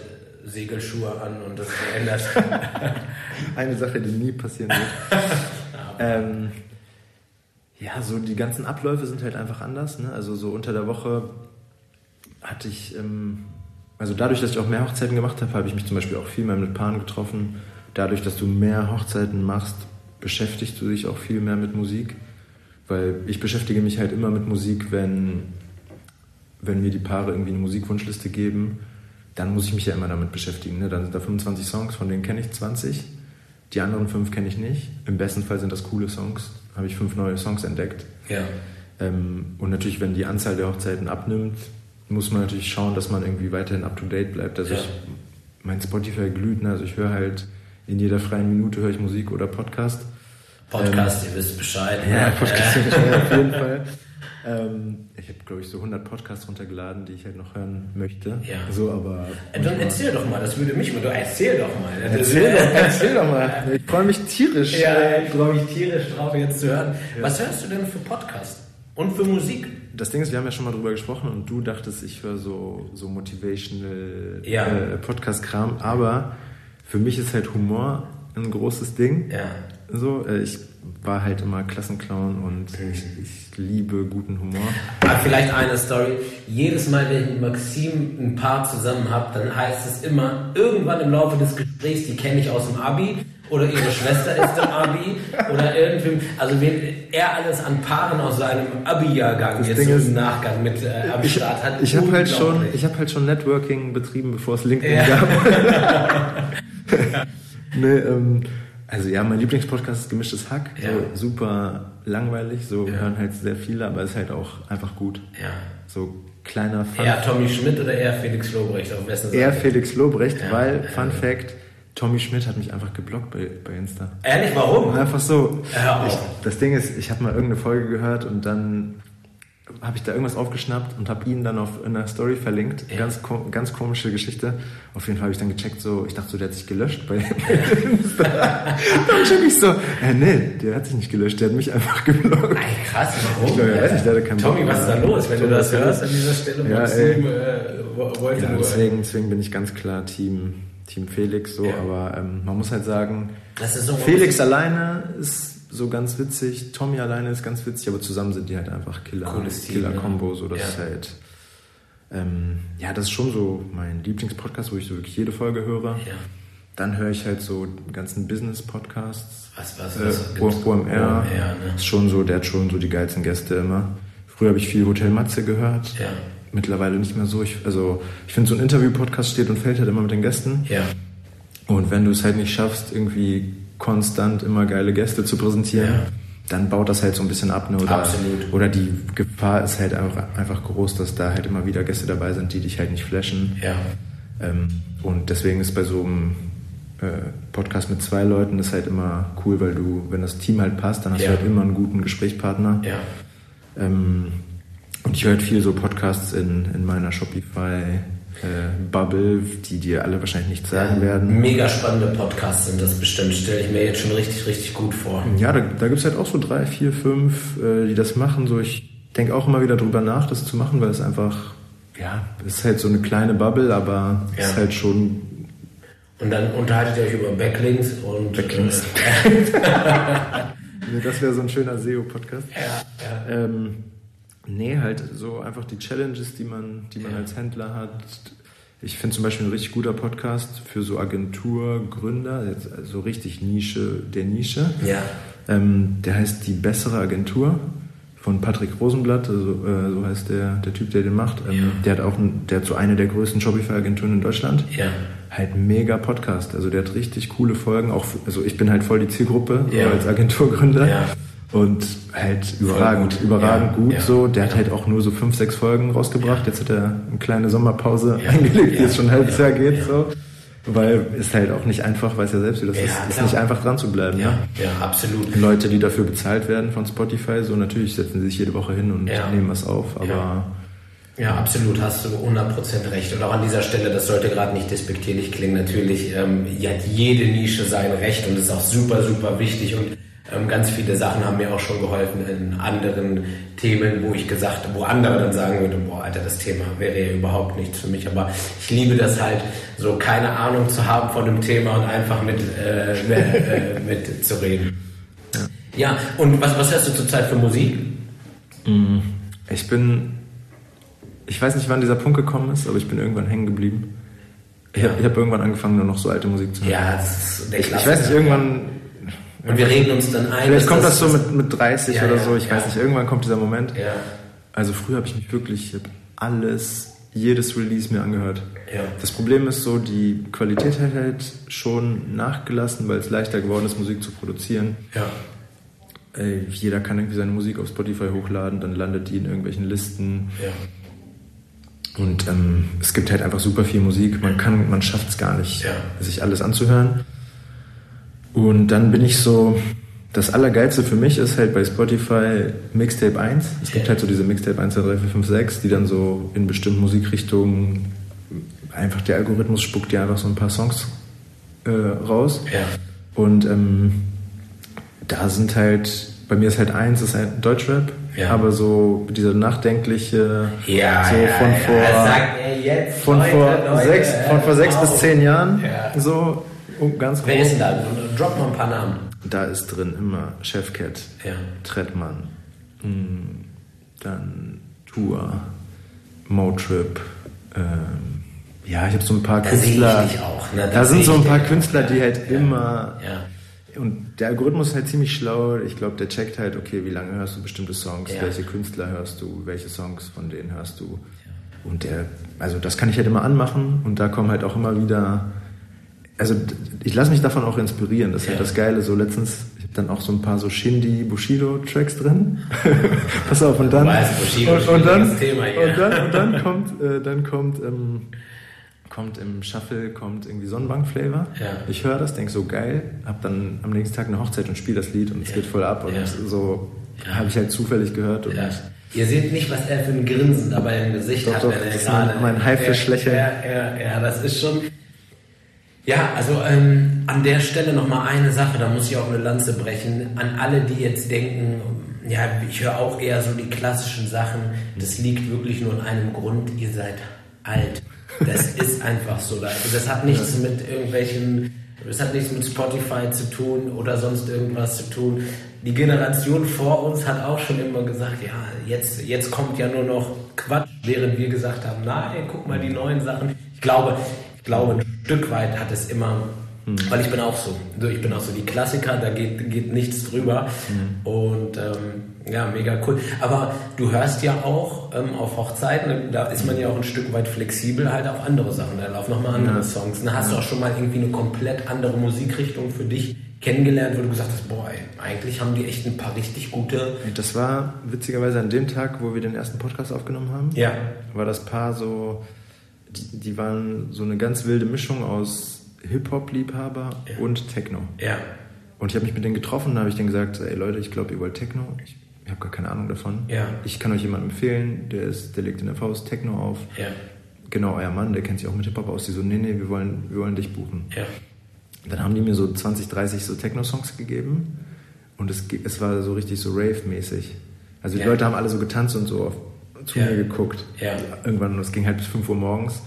Segelschuhe an und das verändert? eine Sache, die nie passieren wird. ähm, ja, so die ganzen Abläufe sind halt einfach anders. Ne? Also so unter der Woche hatte ich ähm, also dadurch, dass ich auch mehr Hochzeiten gemacht habe, habe ich mich zum Beispiel auch viel mehr mit Paaren getroffen. Dadurch, dass du mehr Hochzeiten machst, beschäftigst du dich auch viel mehr mit Musik. Weil ich beschäftige mich halt immer mit Musik, wenn, wenn mir die Paare irgendwie eine Musikwunschliste geben, dann muss ich mich ja immer damit beschäftigen. Ne? Dann sind da 25 Songs, von denen kenne ich 20. Die anderen fünf kenne ich nicht. Im besten Fall sind das coole Songs. Habe ich fünf neue Songs entdeckt. Ja. Ähm, und natürlich, wenn die Anzahl der Hochzeiten abnimmt, muss man natürlich schauen, dass man irgendwie weiterhin up to date bleibt. Also ja. ich, mein Spotify glüht, ne? also ich höre halt in jeder freien Minute höre ich Musik oder Podcast. Podcast, ähm, ihr wisst Bescheid. Ja, Podcast, ja, auf jeden Fall. Ähm, ich habe, glaube ich, so 100 Podcasts runtergeladen, die ich halt noch hören möchte. Ja. So, aber. Äh, dann erzähl doch mal, das würde mich mal. Du erzähl doch mal. Erzähl, doch, erzähl doch mal. Ich freue mich tierisch. Ja, ich freue mich tierisch drauf, jetzt zu hören. Ja. Was hörst du denn für Podcasts? Und für Musik? Das Ding ist, wir haben ja schon mal drüber gesprochen und du dachtest, ich höre so, so motivational ja. äh, Podcast-Kram, aber für mich ist halt Humor ein großes Ding. Ja. So, äh, ich war halt immer Klassenclown und ich, ich, liebe guten Humor. Aber vielleicht eine Story. Jedes Mal, wenn ich mit Maxim ein Paar zusammen habe, dann heißt es immer, irgendwann im Laufe des Gesprächs, die kenne ich aus dem Abi oder ihre Schwester ist im Abi oder irgendwie, also wen er alles an Paaren aus seinem Abi-Jahrgang jetzt so im Nachgang mit äh, am ich, Start hat. Ich habe halt schon, ich habe halt schon Networking betrieben, bevor es LinkedIn ja. gab. nee, ähm, also ja, mein Lieblingspodcast ist Gemischtes Hack. Ja. So super langweilig, so ja. hören halt sehr viele, aber ist halt auch einfach gut. Ja. So kleiner Fun Eher Tommy Schmidt oder eher Felix Lobrecht auf wessen Seite? Eher Felix Lobrecht, ja. weil, Fun Fact, Tommy Schmidt hat mich einfach geblockt bei, bei Insta. Ehrlich, warum? Einfach so. Ich, das Ding ist, ich habe mal irgendeine Folge gehört und dann habe ich da irgendwas aufgeschnappt und habe ihn dann auf einer Story verlinkt. Ja. Ganz, ganz komische Geschichte. Auf jeden Fall habe ich dann gecheckt, so, ich dachte so, der hat sich gelöscht bei, Insta. dann check ich so, äh, nee, der hat sich nicht gelöscht, der hat mich einfach geblockt. Ey, krass, warum? Ich glaube, ja, weiß nicht, der hatte keinen Tommy, Bock was ist da los, wenn Tommy, du das hörst an dieser Stelle? Ja, Maxim, äh, wollte ja, nur, deswegen, deswegen bin ich ganz klar Team Team Felix so, ja. aber ähm, man muss halt sagen, so Felix alleine ist so ganz witzig, Tommy alleine ist ganz witzig, aber zusammen sind die halt einfach Killer, Killer Combo, so das ja. ist halt ähm, ja, das ist schon so mein Lieblingspodcast, wo ich so wirklich jede Folge höre. Ja. Dann höre ich halt so ganzen Business-Podcasts. Was, was, was? Äh, OMR. OMR ne? Ist schon so, der hat schon so die geilsten Gäste immer. Früher habe ich viel Hotel Matze gehört. Ja mittlerweile nicht mehr so. Ich, also ich finde, so ein Interview-Podcast steht und fällt halt immer mit den Gästen. Ja. Und wenn du es halt nicht schaffst, irgendwie konstant immer geile Gäste zu präsentieren, ja. dann baut das halt so ein bisschen ab. Ne? Oder, Absolut. oder die Gefahr ist halt einfach, einfach groß, dass da halt immer wieder Gäste dabei sind, die dich halt nicht flashen. Ja. Ähm, und deswegen ist bei so einem äh, Podcast mit zwei Leuten ist halt immer cool, weil du, wenn das Team halt passt, dann hast ja. du halt immer einen guten Gesprächspartner. Ja. Ähm, und ich höre halt viel so Podcasts in, in meiner Shopify äh, Bubble, die dir alle wahrscheinlich nichts sagen ja, werden. Mega spannende Podcasts sind das bestimmt, stelle ich mir jetzt schon richtig, richtig gut vor. Ja, da, da gibt es halt auch so drei, vier, fünf, äh, die das machen. So, ich denke auch immer wieder drüber nach, das zu machen, weil es einfach, ja, es ist halt so eine kleine Bubble, aber es ja. ist halt schon. Und dann unterhaltet ihr euch über Backlinks und. Backlinks. Äh, das wäre so ein schöner SEO-Podcast. Ja, ja. Ähm, Nee, halt so einfach die Challenges, die man, die man ja. als Händler hat. Ich finde zum Beispiel ein richtig guter Podcast für so Agenturgründer, so also richtig Nische der Nische. Ja. Ähm, der heißt Die bessere Agentur von Patrick Rosenblatt, also, äh, so heißt der, der Typ, der den macht. Ähm, ja. Der hat auch ein, der hat so eine der größten Shopify-Agenturen in Deutschland. Ja. Halt mega Podcast. Also der hat richtig coole Folgen. Auch, also ich bin halt voll die Zielgruppe ja. als Agenturgründer. Ja. Und halt überragend, gut. überragend ja, gut ja, so. Der ja. hat halt auch nur so fünf, sechs Folgen rausgebracht. Jetzt hat er eine kleine Sommerpause eingelegt, die jetzt schon ein halbes Jahr geht, so. Weil ist halt auch nicht einfach, weiß ja selbst, wie das ist, ist nicht einfach dran zu bleiben. Ja, ne? ja, absolut. Leute, die dafür bezahlt werden von Spotify, so natürlich setzen sie sich jede Woche hin und nehmen was auf, aber. Ja, absolut, hast du 100% recht. Und auch an dieser Stelle, das sollte gerade nicht despektierlich klingen, natürlich ähm, hat jede Nische sein Recht und ist auch super, super wichtig. Und ganz viele Sachen haben mir auch schon geholfen in anderen Themen, wo ich gesagt, wo andere dann sagen würden, boah, Alter, das Thema wäre ja überhaupt nichts für mich. Aber ich liebe das halt, so keine Ahnung zu haben von dem Thema und einfach mit, äh, äh, mit zu reden. Ja, und was, was hörst du zurzeit für Musik? Mm, ich bin, ich weiß nicht, wann dieser Punkt gekommen ist, aber ich bin irgendwann hängen geblieben. Ich ja. habe hab irgendwann angefangen, nur noch so alte Musik zu hören. Ja, das ist der ich, ich weiß nicht, irgendwann und wir reden uns dann ein. Vielleicht kommt das, so mit, mit 30 ja, oder so, ich ja. weiß nicht, irgendwann kommt dieser Moment. Ja. Also früher habe ich mich wirklich, ich alles, jedes Release mir angehört. Ja. Das Problem ist so, die Qualität hat halt schon nachgelassen, weil es leichter geworden ist, Musik zu produzieren. Ja. Ey, jeder kann irgendwie seine Musik auf Spotify hochladen, dann landet die in irgendwelchen Listen. Ja. Und ähm, es gibt halt einfach super viel Musik. Man kann, man schafft es gar nicht, ja. sich alles anzuhören. Und dann bin ich so, das Allergeilste für mich ist halt bei Spotify Mixtape 1. Es gibt halt so diese Mixtape 1, 2, 3, 4, 5, 6, die dann so in bestimmten Musikrichtungen einfach der Algorithmus spuckt dir einfach so ein paar Songs äh, raus. Ja. Und ähm, da sind halt, bei mir ist halt eins, ist halt Deutschrap, ja. aber so dieser nachdenkliche, ja, so von vor, von, Leute, vor Leute, sechs, von vor sechs bis zehn Jahren, so und ganz groß. Wer ist denn da? Drop mal ein paar Namen. Da ist drin immer Chefcat, ja. Trettmann, mm, dann Tour, Motrip. Ähm, ja, ich habe so ein paar da Künstler. Ich auch, ne? Da sind so ein paar Künstler, die halt ja. immer. Ja. Und der Algorithmus ist halt ziemlich schlau. Ich glaube, der checkt halt, okay, wie lange hörst du bestimmte Songs, ja. welche Künstler hörst du, welche Songs von denen hörst du. Und der, also das kann ich halt immer anmachen und da kommen halt auch immer wieder also ich lasse mich davon auch inspirieren. Das ist halt ja. halt das Geile. So letztens, ich habe dann auch so ein paar so Shindy Bushido Tracks drin. Pass auf und dann weißt, Bushido und, und, dann, Thema, ja. und dann und dann kommt äh, dann kommt ähm, kommt im Shuffle kommt irgendwie Sonnenbank Flavor. Ja. Ich höre das, denke so geil, hab dann am nächsten Tag eine Hochzeit und spiele das Lied und es geht voll ab und so habe ich halt zufällig gehört und Ihr seht nicht, was er für ein Grinsen dabei im Gesicht doch, hat, doch, wenn er gerade. Mein Haifischlächeln. Ja, ja, ja, das ist schon. Ja, also ähm, an der Stelle nochmal eine Sache, da muss ich auch eine Lanze brechen. An alle, die jetzt denken, ja, ich höre auch eher so die klassischen Sachen. Das liegt wirklich nur in einem Grund, ihr seid alt. Das ist einfach so. Das hat nichts mit irgendwelchen, das hat nichts mit Spotify zu tun oder sonst irgendwas zu tun. Die Generation vor uns hat auch schon immer gesagt, ja, jetzt, jetzt kommt ja nur noch Quatsch, während wir gesagt haben, nein, guck mal die neuen Sachen. Ich glaube, ich glaube, ein Stück weit hat es immer, mhm. weil ich bin auch so, ich bin auch so die Klassiker, da geht, geht nichts drüber mhm. und ähm, ja, mega cool. Aber du hörst ja auch ähm, auf Hochzeiten, da ist man ja auch ein Stück weit flexibel halt auf andere Sachen, da laufen nochmal andere ja. Songs. Da hast ja. du auch schon mal irgendwie eine komplett andere Musikrichtung für dich kennengelernt, wo du gesagt hast, boah, ey, eigentlich haben die echt ein paar richtig gute. Das war witzigerweise an dem Tag, wo wir den ersten Podcast aufgenommen haben. Ja. War das Paar so die, die waren so eine ganz wilde Mischung aus Hip-Hop-Liebhaber ja. und Techno. Ja. Und ich habe mich mit denen getroffen und habe ich denen gesagt, ey Leute, ich glaube, ihr wollt Techno. Ich, ich habe gar keine Ahnung davon. Ja. Ich kann euch jemanden empfehlen, der ist, der legt in der Faust Techno auf. Ja. Genau, euer Mann, der kennt sich auch mit Hip-Hop aus. Die so, nee, nee, wir wollen, wir wollen dich buchen. Ja. Dann haben die mir so 20, 30 so Techno-Songs gegeben und es, es war so richtig so Rave-mäßig. Also die. Leute haben alle so getanzt und so auf zu ja. mir geguckt. Ja. Irgendwann, es ging halt bis 5 Uhr morgens.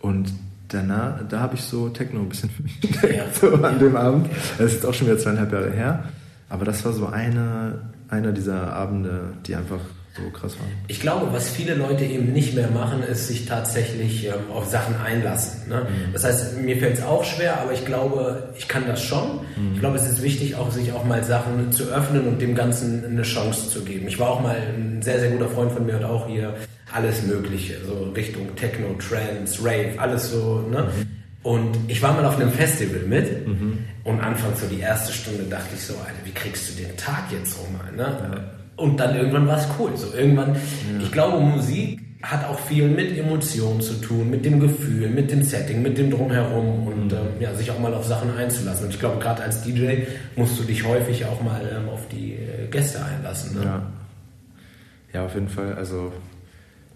Und danach, da habe ich so Techno ein bisschen für mich entdeckt, so an dem Abend. Das ist jetzt auch schon wieder zweieinhalb Jahre her. Aber das war so eine, einer dieser Abende, die einfach so krass waren. Ich glaube, was viele Leute eben nicht mehr machen, ist sich tatsächlich ähm, auf Sachen einlassen. Ne? Mhm. Das heißt, mir fällt es auch schwer, aber ich glaube, ich kann das schon. Mhm. Ich glaube, es ist wichtig, auch sich auch mal Sachen zu öffnen und dem Ganzen eine Chance zu geben. Ich war auch mal ein sehr, sehr guter Freund von mir und auch hier alles Mögliche, so Richtung Techno, Trance, Rave, alles so. Ne? Mhm. Und ich war mal auf einem Festival mit mhm. und anfangs so die erste Stunde dachte ich so, Alter, wie kriegst du den Tag jetzt rum? Ne? Ja. Und dann irgendwann war es cool. So irgendwann, ja. ich glaube, Musik hat auch viel mit Emotionen zu tun, mit dem Gefühl, mit dem Setting, mit dem Drumherum und mhm. ähm, ja, sich auch mal auf Sachen einzulassen. Und ich glaube, gerade als DJ musst du dich häufig auch mal ähm, auf die äh, Gäste einlassen. Ne? Ja. ja, auf jeden Fall. Also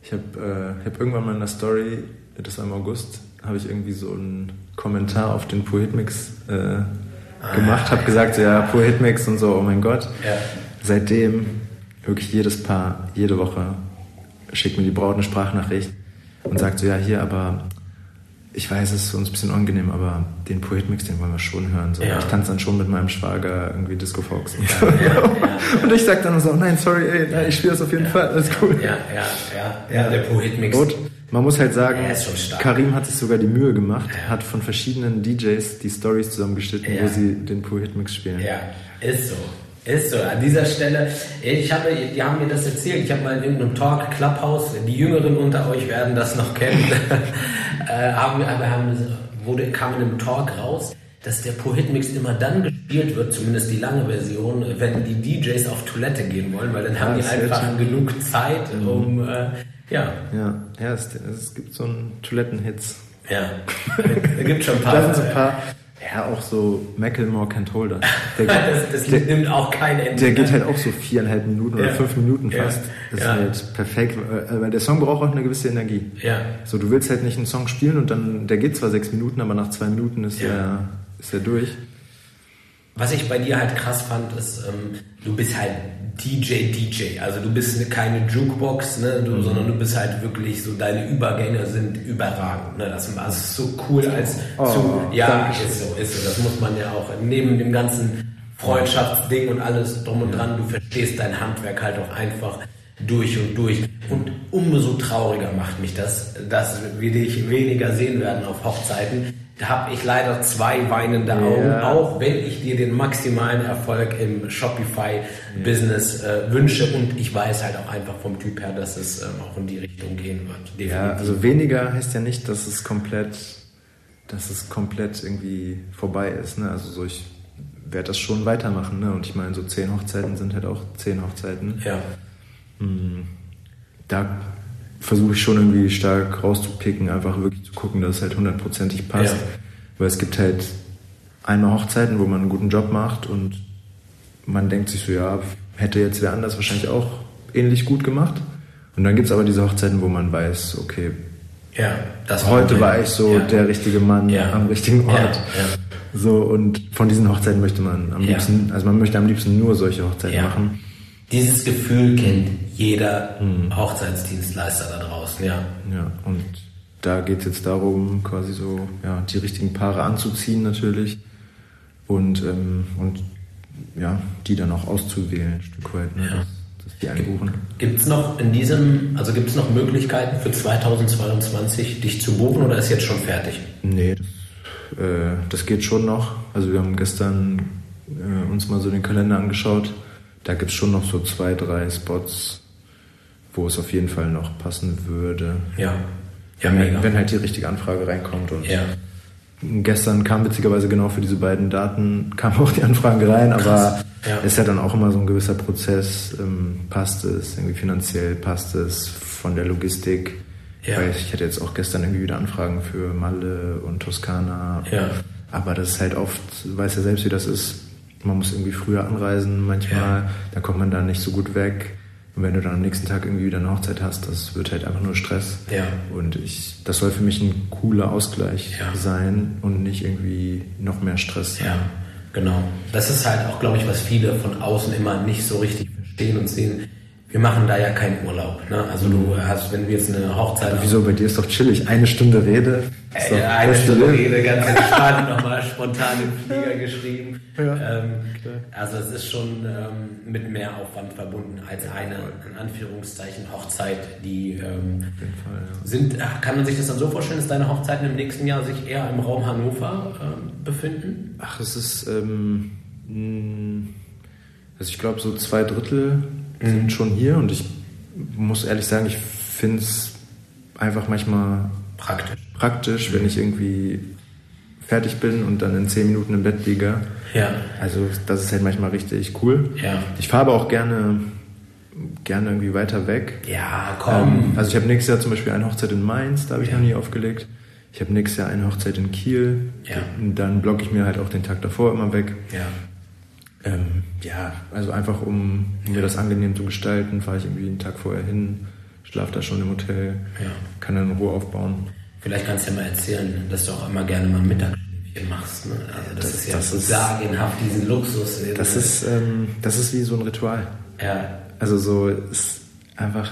ich habe äh, hab irgendwann mal in der Story, das war im August, habe ich irgendwie so einen Kommentar auf den Poetmix äh, ah, gemacht, habe gesagt, so, ja, Poetmix und so, oh mein Gott. Ja. Seitdem wirklich jedes Paar, jede Woche schickt mir die Braut eine Sprachnachricht und sagt so, ja, hier, aber ich weiß, es ist uns ein bisschen unangenehm, aber den Poetmix, den wollen wir schon hören. So. Ja. Ich tanze dann schon mit meinem Schwager irgendwie Disco Fox. Und, ja, ja, und ich sag dann so, nein, sorry, ey, nein, ich spiele das auf jeden Fall, alles cool. Ja, ja, ja, ja, der Poetmix. Und man muss halt sagen, Karim hat sich sogar die Mühe gemacht, hat von verschiedenen DJs die Stories zusammengeschnitten, wo sie den Poetmix spielen. Ja, ist so. Ist so, an dieser Stelle, ich habe, die haben mir das erzählt, ich habe mal in irgendeinem Talk, Clubhouse, die Jüngeren unter euch werden das noch kennen, äh, haben, haben, wurde, kam in einem Talk raus, dass der Pro-Hit-Mix immer dann gespielt wird, zumindest die lange Version, wenn die DJs auf Toilette gehen wollen, weil dann ja, haben die einfach genug Zeit, mhm. um, äh, ja. Ja, ja es, es gibt so einen Toilettenhits. Ja, es gibt schon ein paar. da sind so ein paar ja, auch so Macklemore Can't Hold Us. Der, das, das der, nimmt auch kein Ende. Der geht halt auch so viereinhalb Minuten ja. oder fünf Minuten fast. Ja. Das ja. ist halt perfekt, weil der Song braucht auch eine gewisse Energie. Ja. So, du willst halt nicht einen Song spielen und dann, der geht zwar sechs Minuten, aber nach zwei Minuten ist, ja. er, ist er durch. Was ich bei dir halt krass fand, ist, ähm, du bist halt DJ, DJ. Also du bist keine Jukebox, ne, du, mhm. sondern du bist halt wirklich so, deine Übergänge sind überragend. Ne? Das ist so cool als oh, zu. Ja, ist so, ist so. Das muss man ja auch neben dem ganzen Freundschaftsding und alles drum und dran, du verstehst dein Handwerk halt auch einfach durch und durch. Und umso trauriger macht mich das, dass wir dich weniger sehen werden auf Hochzeiten, habe ich leider zwei weinende Augen, auch wenn ich dir den maximalen Erfolg im Shopify-Business äh, wünsche. Und ich weiß halt auch einfach vom Typ her, dass es ähm, auch in die Richtung gehen wird. Definitiv. Ja, also weniger heißt ja nicht, dass es komplett, dass es komplett irgendwie vorbei ist. Ne? Also so ich werde das schon weitermachen. Ne? Und ich meine, so zehn Hochzeiten sind halt auch zehn Hochzeiten. Ja. Hm. Da versuche ich schon irgendwie stark rauszupicken, einfach wirklich zu gucken, dass es halt hundertprozentig passt. Ja. Weil es gibt halt einmal Hochzeiten, wo man einen guten Job macht und man denkt sich so, ja, hätte jetzt wer anders wahrscheinlich auch ähnlich gut gemacht. Und dann gibt es aber diese Hochzeiten, wo man weiß, okay, ja, heute war ich so ja. der richtige Mann ja. am richtigen Ort. So, und von diesen Hochzeiten möchte man am liebsten, also man möchte am liebsten nur solche Hochzeiten machen. Dieses Gefühl kennt jeder mhm. Hochzeitsdienstleister da draußen, ja. Ja, und da geht es jetzt darum, quasi so ja, die richtigen Paare anzuziehen natürlich und, ähm, und ja, die dann auch auszuwählen, ein Stück weit, ne, ja. dass, dass die einbuchen. Gibt es noch in diesem, also gibt es noch Möglichkeiten für 2022 dich zu buchen oder ist jetzt schon fertig? Nee, das, äh, das geht schon noch. Also wir haben gestern äh, uns mal so den Kalender angeschaut da gibt es schon noch so zwei, drei Spots, wo es auf jeden Fall noch passen würde. Ja. ja wenn, wenn halt die richtige Anfrage reinkommt. Und ja. Gestern kam witzigerweise genau für diese beiden Daten, kam auch die Anfrage rein, Krass. aber ja. ist ja dann auch immer so ein gewisser Prozess. Ähm, passt es, irgendwie finanziell passt es, von der Logistik. Ja. Weil ich hatte jetzt auch gestern irgendwie wieder Anfragen für Malle und Toskana. Ja. Aber das ist halt oft, weiß ja selbst, wie das ist man muss irgendwie früher anreisen manchmal, ja. dann kommt man da nicht so gut weg. Und wenn du dann am nächsten Tag irgendwie wieder eine Hochzeit hast, das wird halt einfach nur Stress. Ja. Und ich, das soll für mich ein cooler Ausgleich ja. sein und nicht irgendwie noch mehr Stress sein. Ja, genau. Das ist halt auch, glaube ich, was viele von außen immer nicht so richtig verstehen und sehen wir machen da ja keinen Urlaub. Ne? Also du hast, wenn wir jetzt eine Hochzeit Aber wieso, bei dir ist doch chillig. Eine Stunde Rede. Äh, ja, eine Stunde Rede, ganz entspannt, nochmal spontan im Flieger geschrieben. Ja, ähm, also es ist schon ähm, mit mehr Aufwand verbunden als eine, in Anführungszeichen, Hochzeit, die ähm, Fall, ja. sind, kann man sich das dann so vorstellen, dass deine Hochzeiten im nächsten Jahr sich eher im Raum Hannover äh, befinden? Ach, es ist, ähm, also ich glaube so zwei Drittel sind mhm. schon hier und ich muss ehrlich sagen, ich finde es einfach manchmal praktisch. praktisch, wenn ich irgendwie fertig bin und dann in zehn Minuten im Bett liege. Ja. Also das ist halt manchmal richtig cool. Ja. Ich fahre aber auch gerne gerne irgendwie weiter weg. Ja, komm. Ähm, also ich habe nächstes Jahr zum Beispiel eine Hochzeit in Mainz, da habe ich ja. noch nie aufgelegt. Ich habe nächstes Jahr eine Hochzeit in Kiel. Ja. Und dann blocke ich mir halt auch den Tag davor immer weg. Ja. Ähm, ja, also einfach um, mir das angenehm zu gestalten, fahre ich irgendwie einen Tag vorher hin, schlafe da schon im Hotel, ja. kann dann Ruhe aufbauen. Vielleicht kannst du ja mal erzählen, dass du auch immer gerne mal Mittagsschläfchen machst. Ne? Also das, das, ist ja das ist, sagenhaft, diesen Luxus. Das ist, ähm, das ist wie so ein Ritual. Ja. Also so ist einfach,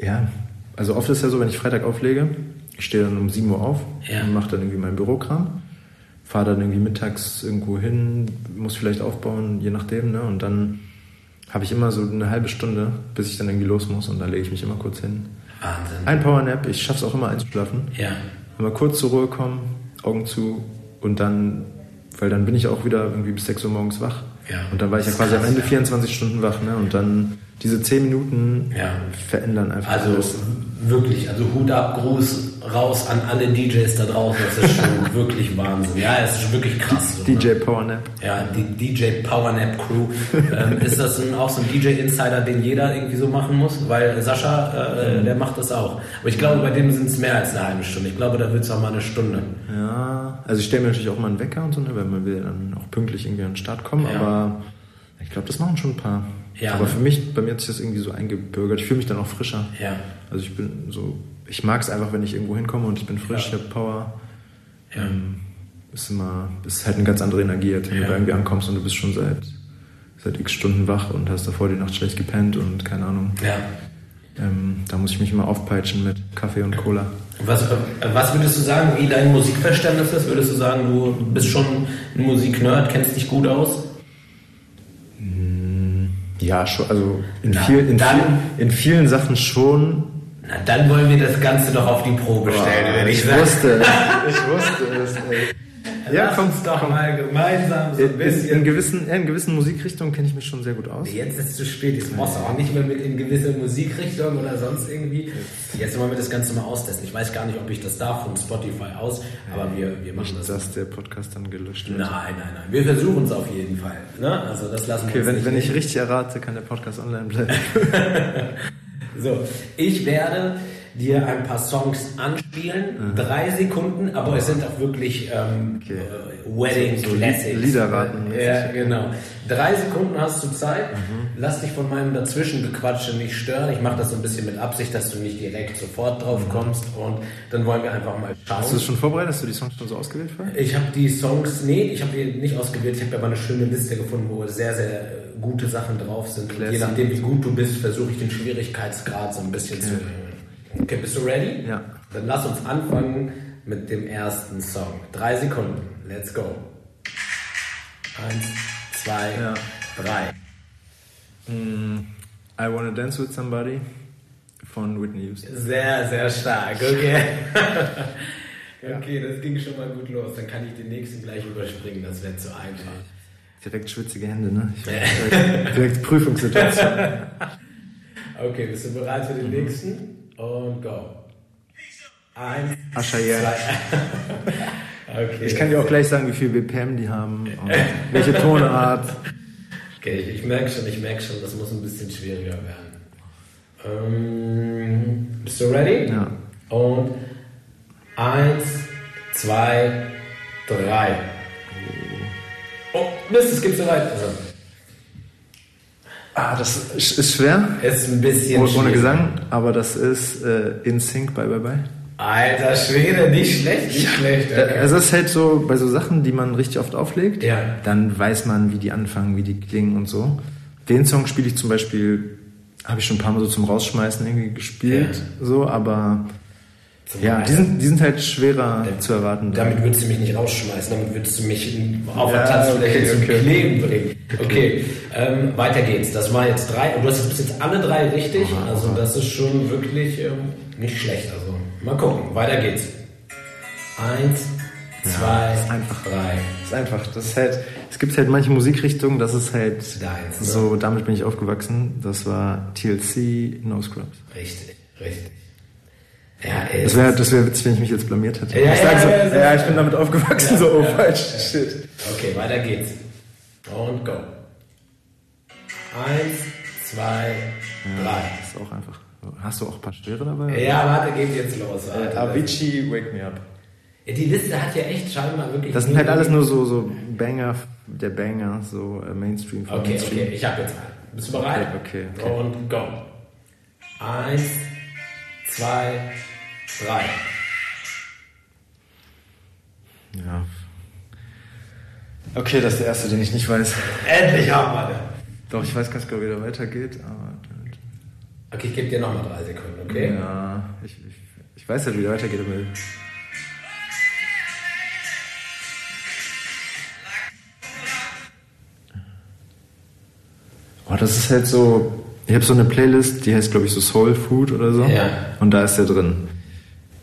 ja, also oft ist ja so, wenn ich Freitag auflege, ich stehe dann um 7 Uhr auf ja. und mache dann irgendwie meinen Bürokram fahre dann irgendwie mittags irgendwo hin, muss vielleicht aufbauen, je nachdem, ne? Und dann habe ich immer so eine halbe Stunde, bis ich dann irgendwie los muss und da lege ich mich immer kurz hin. Wahnsinn. Ein Powernap, ich schaffe es auch immer einzuschlafen. Ja. Immer kurz zur Ruhe kommen, Augen zu und dann, weil dann bin ich auch wieder irgendwie bis 6 Uhr morgens wach. Ja. Und dann war ich ja quasi krass, am Ende ja. 24 Stunden wach, ne? Und dann diese 10 Minuten ja. verändern einfach also, alles. Wirklich, also Hut ab, Gruß raus an alle DJs da draußen. Das ist schon wirklich Wahnsinn. Ja, es ist wirklich krass. So, DJ ne? Powernap. Ja, die DJ Powernap Crew. ähm, ist das ein, auch so ein DJ-Insider, den jeder irgendwie so machen muss? Weil Sascha, äh, mhm. der macht das auch. Aber ich glaube, bei dem sind es mehr als eine halbe Stunde. Ich glaube, da wird es auch mal eine Stunde. Ja, also ich stelle mir natürlich auch mal einen Wecker und so, ne, weil man will dann auch pünktlich irgendwie an den Start kommen. Ja. Aber glaube, das machen schon ein paar. Ja, Aber ne? für mich, bei mir hat sich das irgendwie so eingebürgert. Ich fühle mich dann auch frischer. Ja. Also ich bin so, ich mag es einfach, wenn ich irgendwo hinkomme und ich bin frisch, ja. ich habe Power. Ja. Ähm, ist immer, ist halt eine ganz andere Energie, wenn ja. du irgendwie ankommst und du bist schon seit, seit x Stunden wach und hast davor die Nacht schlecht gepennt und keine Ahnung. Ja. Ähm, da muss ich mich immer aufpeitschen mit Kaffee und Cola. Was, was würdest du sagen, wie dein Musikverständnis ist? Würdest du sagen, du bist schon ein Musiknerd, kennst dich gut aus? Ja, schon, also in, Na, viel, in, dann, viel, in vielen Sachen schon. Na, dann wollen wir das Ganze doch auf die Probe stellen, oh, ich, ich wusste es. Ich wusste es, ey. Ja, Lass uns doch mal gemeinsam so ein bisschen. In, in gewissen, in gewissen Musikrichtungen kenne ich mich schon sehr gut aus. Jetzt ist es zu spät. Jetzt brauchst du auch nicht mehr mit in gewisse Musikrichtungen oder sonst irgendwie. Jetzt wollen wir das Ganze mal austesten. Ich weiß gar nicht, ob ich das darf von Spotify aus, aber wir, wir machen nicht, das. dass der Podcast dann gelöscht wird. Nein, nein, nein. Wir versuchen es auf jeden Fall. Ne? Also das lassen okay, wir wenn, wenn ich richtig errate, kann der Podcast online bleiben. so, ich werde dir ein paar Songs anspielen. Mhm. Drei Sekunden, aber es sind auch wirklich ähm, okay. äh, Wedding so, Classics. Liederraten. Ja, genau. Drei Sekunden hast du Zeit. Mhm. Lass dich von meinem Dazwischengequatsche nicht stören. Ich mache das so ein bisschen mit Absicht, dass du nicht direkt sofort drauf mhm. kommst. Und dann wollen wir einfach mal schauen. Hast du das schon vorbereitet? Hast du die Songs schon so ausgewählt? Für? Ich habe die Songs, nee, ich habe die nicht ausgewählt. Ich habe aber eine schöne Liste gefunden, wo sehr, sehr äh, gute Sachen drauf sind. Je nachdem, wie gut du bist, versuche ich den Schwierigkeitsgrad so ein bisschen okay. zu erhöhen. Okay, bist du ready? Ja. Dann lass uns anfangen mit dem ersten Song. Drei Sekunden. Let's go. Eins, zwei, ja. drei. Mm, I Wanna Dance With Somebody von Whitney Houston. Sehr, sehr stark. Okay. okay, das ging schon mal gut los. Dann kann ich den nächsten gleich überspringen. Das wäre zu einfach. Direkt schwitzige Hände, ne? Direkt, direkt Prüfungssituation. okay, bist du bereit für den nächsten? Und go. Eins, Aschayer. zwei. okay, ich kann dir auch gleich sagen, wie viel BPM die haben und welche Tonart. Okay, ich, ich merke schon, ich merke schon, das muss ein bisschen schwieriger werden. Ähm, bist du ready? Ja. Und eins, zwei, drei. Oh, Mist, es geht so weit. Also. Ah, das ist schwer. Ist ein bisschen Ohne schwierig. Gesang, aber das ist äh, In Sync Bye Bye Bye. Alter Schwede, nicht schlecht, nicht schlecht. Okay. Es ist halt so, bei so Sachen, die man richtig oft auflegt, ja. dann weiß man, wie die anfangen, wie die klingen und so. Den Song spiele ich zum Beispiel habe ich schon ein paar Mal so zum Rausschmeißen irgendwie gespielt, Ja. so, aber ja, die sind, die sind halt schwerer zu erwarten. Damit würdest du mich nicht rausschmeißen, damit würdest du mich auf Ja, der Tanzfläche okay, zum okay. Kleben bringen. Okay, ähm, weiter geht's. Das waren jetzt drei, und du hast jetzt bis jetzt alle drei richtig, Aha, also aha. das ist schon wirklich ähm, nicht schlecht. Also mal gucken, weiter geht's. Eins, zwei, ist einfach. drei. Das ist einfach, das ist halt, es gibt halt manche Musikrichtungen, das ist halt Deins, ne? so, damit bin ich aufgewachsen. Das war TLC, No Scrubs. Richtig, richtig. Ja, ey, Das wäre das wär witzig, wenn ich mich jetzt blamiert hätte. Ja, ich ja, so, ja, ja, ich bin damit aufgewachsen, so, oh, falsch, shit. Okay, weiter geht's. Und go. Eins, zwei, drei. Das ist auch einfach. Hast du auch ein paar schwere dabei? Ja, warte, geht jetzt los. Warte. Avicii, Wake Me Up. Die Liste hat ja echt scheinbar wirklich. Das sind halt alles nur so, so Banger, der Banger, so äh, Mainstream Okay, Mainstream. okay, ich habe jetzt einen. Bist du bereit? Okay, okay, okay. Und go. Eins, zwei, drei. Ja. Okay, das ist der erste, den ich nicht weiß. Endlich haben wir den. Doch, ich weiß ganz genau, wie der weitergeht, aber. Okay, ich gebe dir nochmal drei Sekunden, okay? Ja, ich, ich, ich weiß halt, wie der weitergeht, aber. Oh, das ist halt so. Ich habe so eine Playlist, die heißt, glaube ich, so Soul Food oder so. Ja. Und da ist der drin.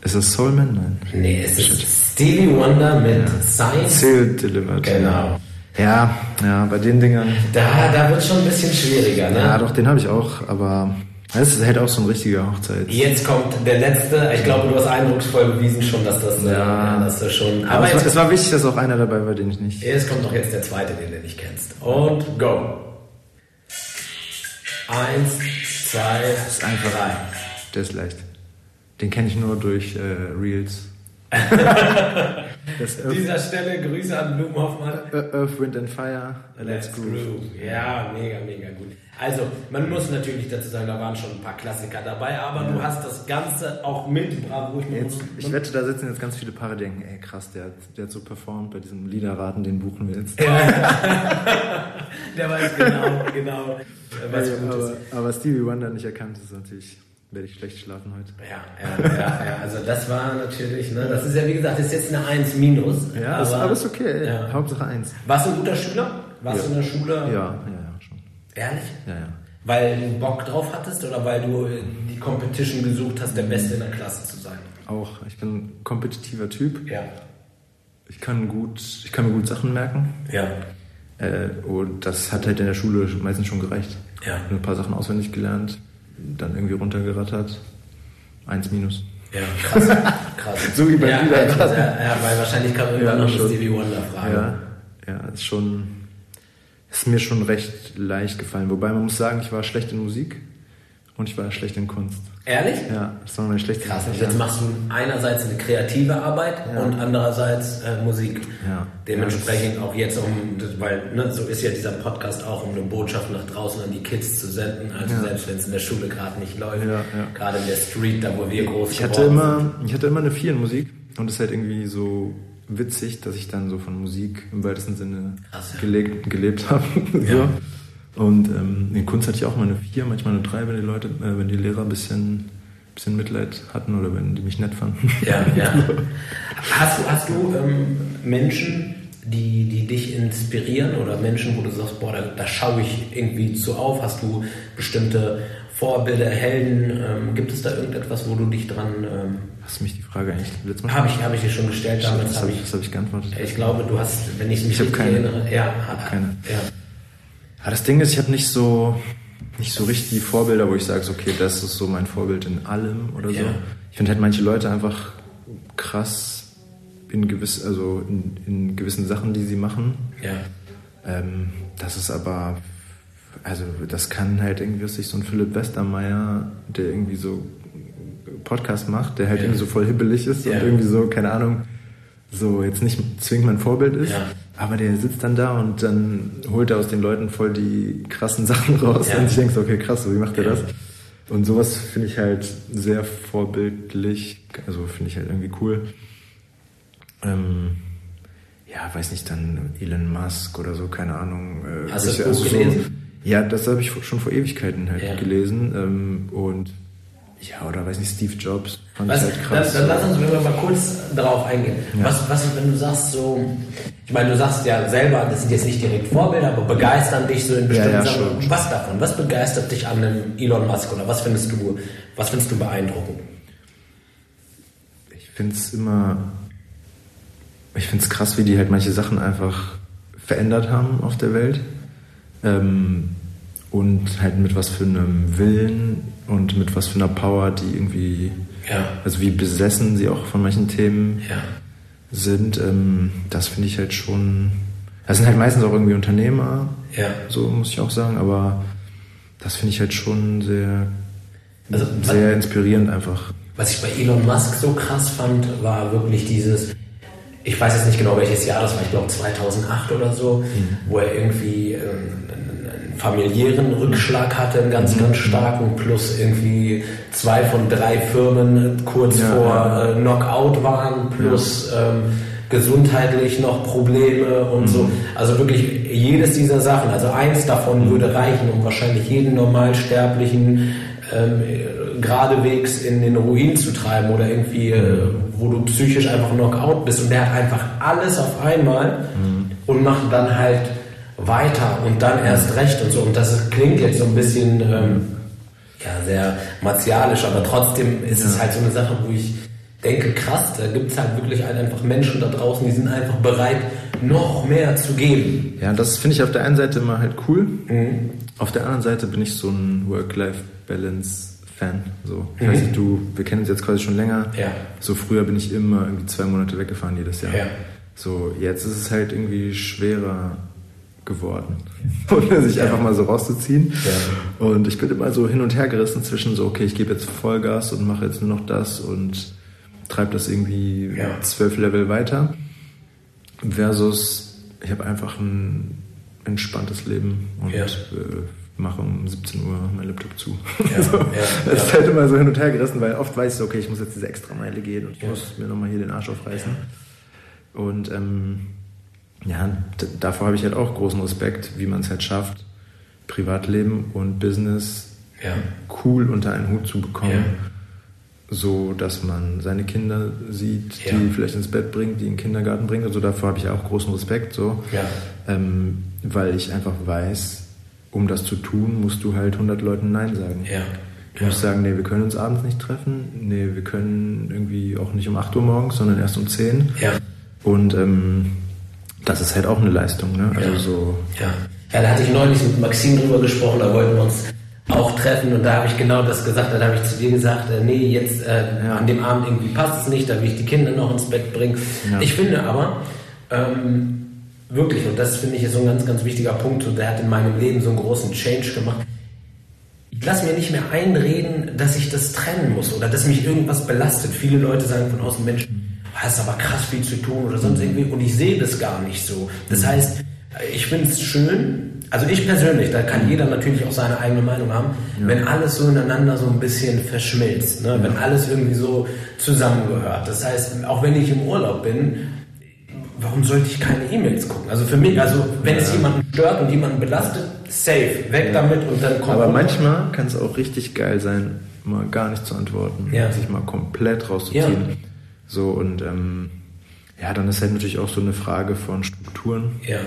Ist das Soulman? Nein. Nee, es ist Stevie Wonder mit Science. Seal Delivered. Genau. Ja, ja, bei den Dingern. Da, da wird schon ein bisschen schwieriger, ne? Ja, doch, den habe ich auch, aber das ist halt auch so ein richtiger Hochzeit. Jetzt kommt der letzte. Ich glaube, du hast eindrucksvoll bewiesen schon, dass das, äh, Ja. ja, dass du schon. Aber Aber es, war- es war wichtig, dass auch einer dabei war, den ich nicht. jetzt kommt doch jetzt der zweite, den du nicht kennst. Und go. Eins, zwei, ist einfach- drei. Der ist leicht. Den kenne ich nur durch äh, Reels. das Earth, Dieser Stelle Grüße an Blumenhoffmann. Earth, Wind and Fire. Let's Groove. Ja, mega, mega gut. Also, man muss natürlich dazu sagen, da waren schon ein paar Klassiker dabei, aber du hast das Ganze auch mit Bravo. Ich Jetzt, ich wette, da sitzen jetzt ganz viele Paare, die denken, ey krass, der, hat- der hat so performt bei diesem Liederraten, den buchen wir jetzt. der weiß genau, genau, was Ey, gut ist. aber, aber Stevie Wonder nicht erkannt, ist natürlich, werde ich schlecht schlafen heute. Ja, ja, ja, ja, also das war natürlich, ne, das ist ja wie gesagt, das ist jetzt eine 1 minus. Ja, aber, ist, ist okay. Ja. Hauptsache eins. Warst du ein guter Schüler? Warst Ja. du in der Schule? Ja, ja, ja, schon. Ehrlich? Ja, ja. Weil du Bock drauf hattest oder weil du die Competition gesucht hast, der Beste in der Klasse zu sein? Auch, ich bin ein kompetitiver Typ. Ja. Ich kann gut, ich kann mir gut Sachen merken. Ja. Äh, und das hat halt in der Schule meistens schon gereicht. Ja. Ein paar Sachen auswendig gelernt, dann irgendwie runtergerattert. Eins minus. Ja, krass. krass. So wie bei ja, Lieder. ja, ja, weil wahrscheinlich kam irgendwann Ja, noch schon. Stevie Wonder Frage. Ja, ja, ist schon, ist mir schon recht leicht gefallen. Wobei man muss sagen, ich war schlecht in Musik und ich war schlecht in Kunst. Ehrlich? Ja, das waren meine schlechtesten Krass. Jetzt machst du einerseits eine kreative Arbeit Ja. und andererseits äh, Musik. Ja. Dementsprechend auch jetzt um, weil ne, so ist ja dieser Podcast auch, um eine Botschaft nach draußen an die Kids zu senden. Also Ja. selbst wenn es in der Schule gerade nicht läuft, Ja, ja. gerade in der Street, da wo wir groß Ich hatte immer, ich hatte immer eine 4 in Musik und es ist halt irgendwie so witzig, dass ich dann so von Musik im weitesten Sinne Krass, ja. gelebt, gelebt habe. Ja. so. Und ähm, in Kunst hatte ich auch mal eine 4, manchmal eine 3, wenn die Leute, äh, wenn die Lehrer ein bisschen, bisschen Mitleid hatten oder wenn die mich nett fanden. Ja, ja. Hast du, hast du ähm, Menschen, die, die dich inspirieren oder Menschen, wo du sagst, boah, da, da schaue ich irgendwie zu auf? Hast du bestimmte Vorbilder, Helden? Ähm, gibt es da irgendetwas, wo du dich dran... Ähm, Hast du mich die Frage eigentlich letztes Mal habe ich, hab ich dir schon gestellt, damals habe habe ich... hab ich geantwortet? Ich glaube, du hast, wenn ich mich Ich richtig keine. erinnere... Ja, keine. Ja. Ja, das Ding ist, ich habe nicht so, nicht so richtig die Vorbilder, wo ich sage, so, okay, das ist so mein Vorbild in allem oder so. Ja. Ich finde halt manche Leute einfach krass in gewiss, also in, in gewissen Sachen, die sie machen. ja. Ähm, das ist aber, also das kann halt irgendwie, was ich so ein Philipp Westermeier, der irgendwie so Podcast macht, der halt Ja. irgendwie so voll hibbelig ist und irgendwie so, keine Ahnung, so jetzt nicht zwingend mein Vorbild ist, Ja. aber der sitzt dann da und dann holt er aus den Leuten voll die krassen Sachen raus Ja. und ich denke so, okay, krass, so, wie macht er das? Und sowas finde ich halt sehr vorbildlich, also finde ich halt irgendwie cool. Ähm, ja, weiß nicht, dann Elon Musk oder so, keine Ahnung. Äh, Hast du das also Buch so- gelesen? Ja, das habe ich schon vor Ewigkeiten halt Ja. gelesen. Ähm, und ja, oder weiß nicht, Steve Jobs fand Was, halt krass. dann, dann lass uns mal kurz darauf eingehen. Ja. Was, was, wenn du sagst so, ich meine, du sagst ja selber, das sind jetzt nicht direkt Vorbilder, aber begeistern dich so in bestimmten ja, Sachen. schon. Was davon? Was begeistert dich an einem Elon Musk oder was findest du, was findest du beeindruckend? ich finde es immer, ich finde es krass, wie die halt manche Sachen einfach verändert haben auf der Welt. Ähm, und halt mit was für einem Willen und mit was für einer Power, die irgendwie, Ja. also wie besessen sie auch von manchen Themen Ja. sind, ähm, das finde ich halt schon. Das sind halt meistens auch irgendwie Unternehmer, Ja. so muss ich auch sagen, aber das finde ich halt schon sehr, Also, sehr inspirierend einfach. Was ich bei Elon Musk so krass fand, war wirklich dieses, ich weiß jetzt nicht genau welches Jahr das war, ich glaube 2008 oder so, wo er irgendwie ähm, familiären Rückschlag hatte, einen ganz, ganz starken, plus irgendwie zwei von drei Firmen kurz Ja, vor ja. äh, Knockout waren, plus ähm, gesundheitlich noch Probleme und so. Also wirklich jedes dieser Sachen, also eins davon würde reichen, um wahrscheinlich jeden Normalsterblichen ähm, geradewegs in den Ruin zu treiben oder irgendwie, äh, wo du psychisch einfach Knockout bist. Und der hat einfach alles auf einmal und macht dann halt weiter und dann erst recht und so. Und das klingt jetzt so ein bisschen ähm, ja, sehr martialisch, aber trotzdem ist es halt so eine Sache, wo ich denke, krass, da gibt es halt wirklich halt einfach Menschen da draußen, die sind einfach bereit, noch mehr zu geben. Ja, das finde ich auf der einen Seite immer halt cool. Auf der anderen Seite bin ich so ein Work-Life-Balance-Fan. So, ich weiß nicht, du, wir kennen uns jetzt quasi schon länger. Ja. So früher bin ich immer irgendwie zwei Monate weggefahren jedes Jahr. Ja. So, jetzt ist es halt irgendwie schwerer geworden, ohne sich einfach mal so rauszuziehen. Ja. Und ich bin immer so hin und her gerissen zwischen so, okay, ich gebe jetzt Vollgas und mache jetzt nur noch das und treibe das irgendwie Ja. zwölf Level weiter. Versus, ich habe einfach ein entspanntes Leben und Ja. äh, mache um 17 Uhr mein Laptop zu. Ja, so, ja, das ist halt immer so hin und her gerissen, weil oft weiß ich, okay, ich muss jetzt diese extra Meile gehen und ich muss mir nochmal hier den Arsch aufreißen. Und ähm, ja, davor habe ich halt auch großen Respekt, wie man es halt schafft, Privatleben und Business Ja. cool unter einen Hut zu bekommen. Ja. So, dass man seine Kinder sieht, Ja. die vielleicht ins Bett bringt, die in den Kindergarten bringt. Also davor habe ich auch großen Respekt, so. Ähm, weil ich einfach weiß, um das zu tun, musst du halt 100 Leuten Nein sagen. Du musst sagen, nee, wir können uns abends nicht treffen. Nee, wir können irgendwie auch nicht um 8 Uhr morgens, sondern erst um 10. Ja. Und ähm, das ist halt auch eine Leistung, ne? Also Ja. so. Ja. ja, da hatte ich neulich mit Maxim drüber gesprochen, da wollten wir uns auch treffen und da habe ich genau das gesagt. Dann habe ich zu dir gesagt, äh, nee, jetzt äh, Ja. an dem Abend irgendwie passt es nicht, da will ich die Kinder noch ins Bett bringen. Ja. Ich finde aber, ähm, wirklich, und das finde ich ist so ein ganz, ganz wichtiger Punkt und der hat in meinem Leben so einen großen Change gemacht. Ich lasse mir nicht mehr einreden, dass ich das trennen muss oder dass mich irgendwas belastet. Viele Leute sagen von außen, Mensch, hast aber krass viel zu tun oder sonst irgendwie und ich sehe das gar nicht so. Das heißt, ich finde es schön, also ich persönlich, da kann jeder natürlich auch seine eigene Meinung haben, wenn alles so ineinander so ein bisschen verschmilzt, ne? wenn alles irgendwie so zusammengehört. Das heißt, auch wenn ich im Urlaub bin, warum sollte ich keine E-Mails gucken? Also für mich, also wenn es jemanden stört und jemanden belastet, safe, weg damit und dann kommt. Aber manchmal kann es auch richtig geil sein, mal gar nicht zu antworten, Ja. sich mal komplett rauszuziehen. So und ähm, ja, dann ist halt natürlich auch so eine Frage von Strukturen. Ja,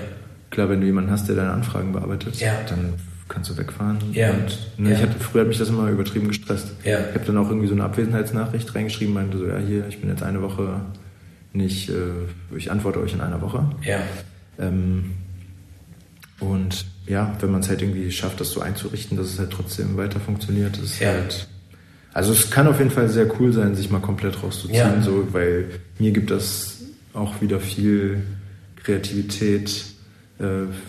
Klar, wenn du jemanden hast, der deine Anfragen bearbeitet, Ja. dann kannst du wegfahren. Ja. Und, ne, Ja. ich hatte, früher hat mich das immer übertrieben gestresst. Ja. Ich habe dann auch irgendwie so eine Abwesenheitsnachricht reingeschrieben, meinte so, ja hier, ich bin jetzt eine Woche nicht, äh, ich antworte euch in einer Woche. ja, Ähm, und ja, wenn man es halt irgendwie schafft, das so einzurichten, dass es halt trotzdem weiter funktioniert, ist Ja. halt. Also es kann auf jeden Fall sehr cool sein, sich mal komplett rauszuziehen, Ja. so, weil mir gibt das auch wieder viel Kreativität, äh,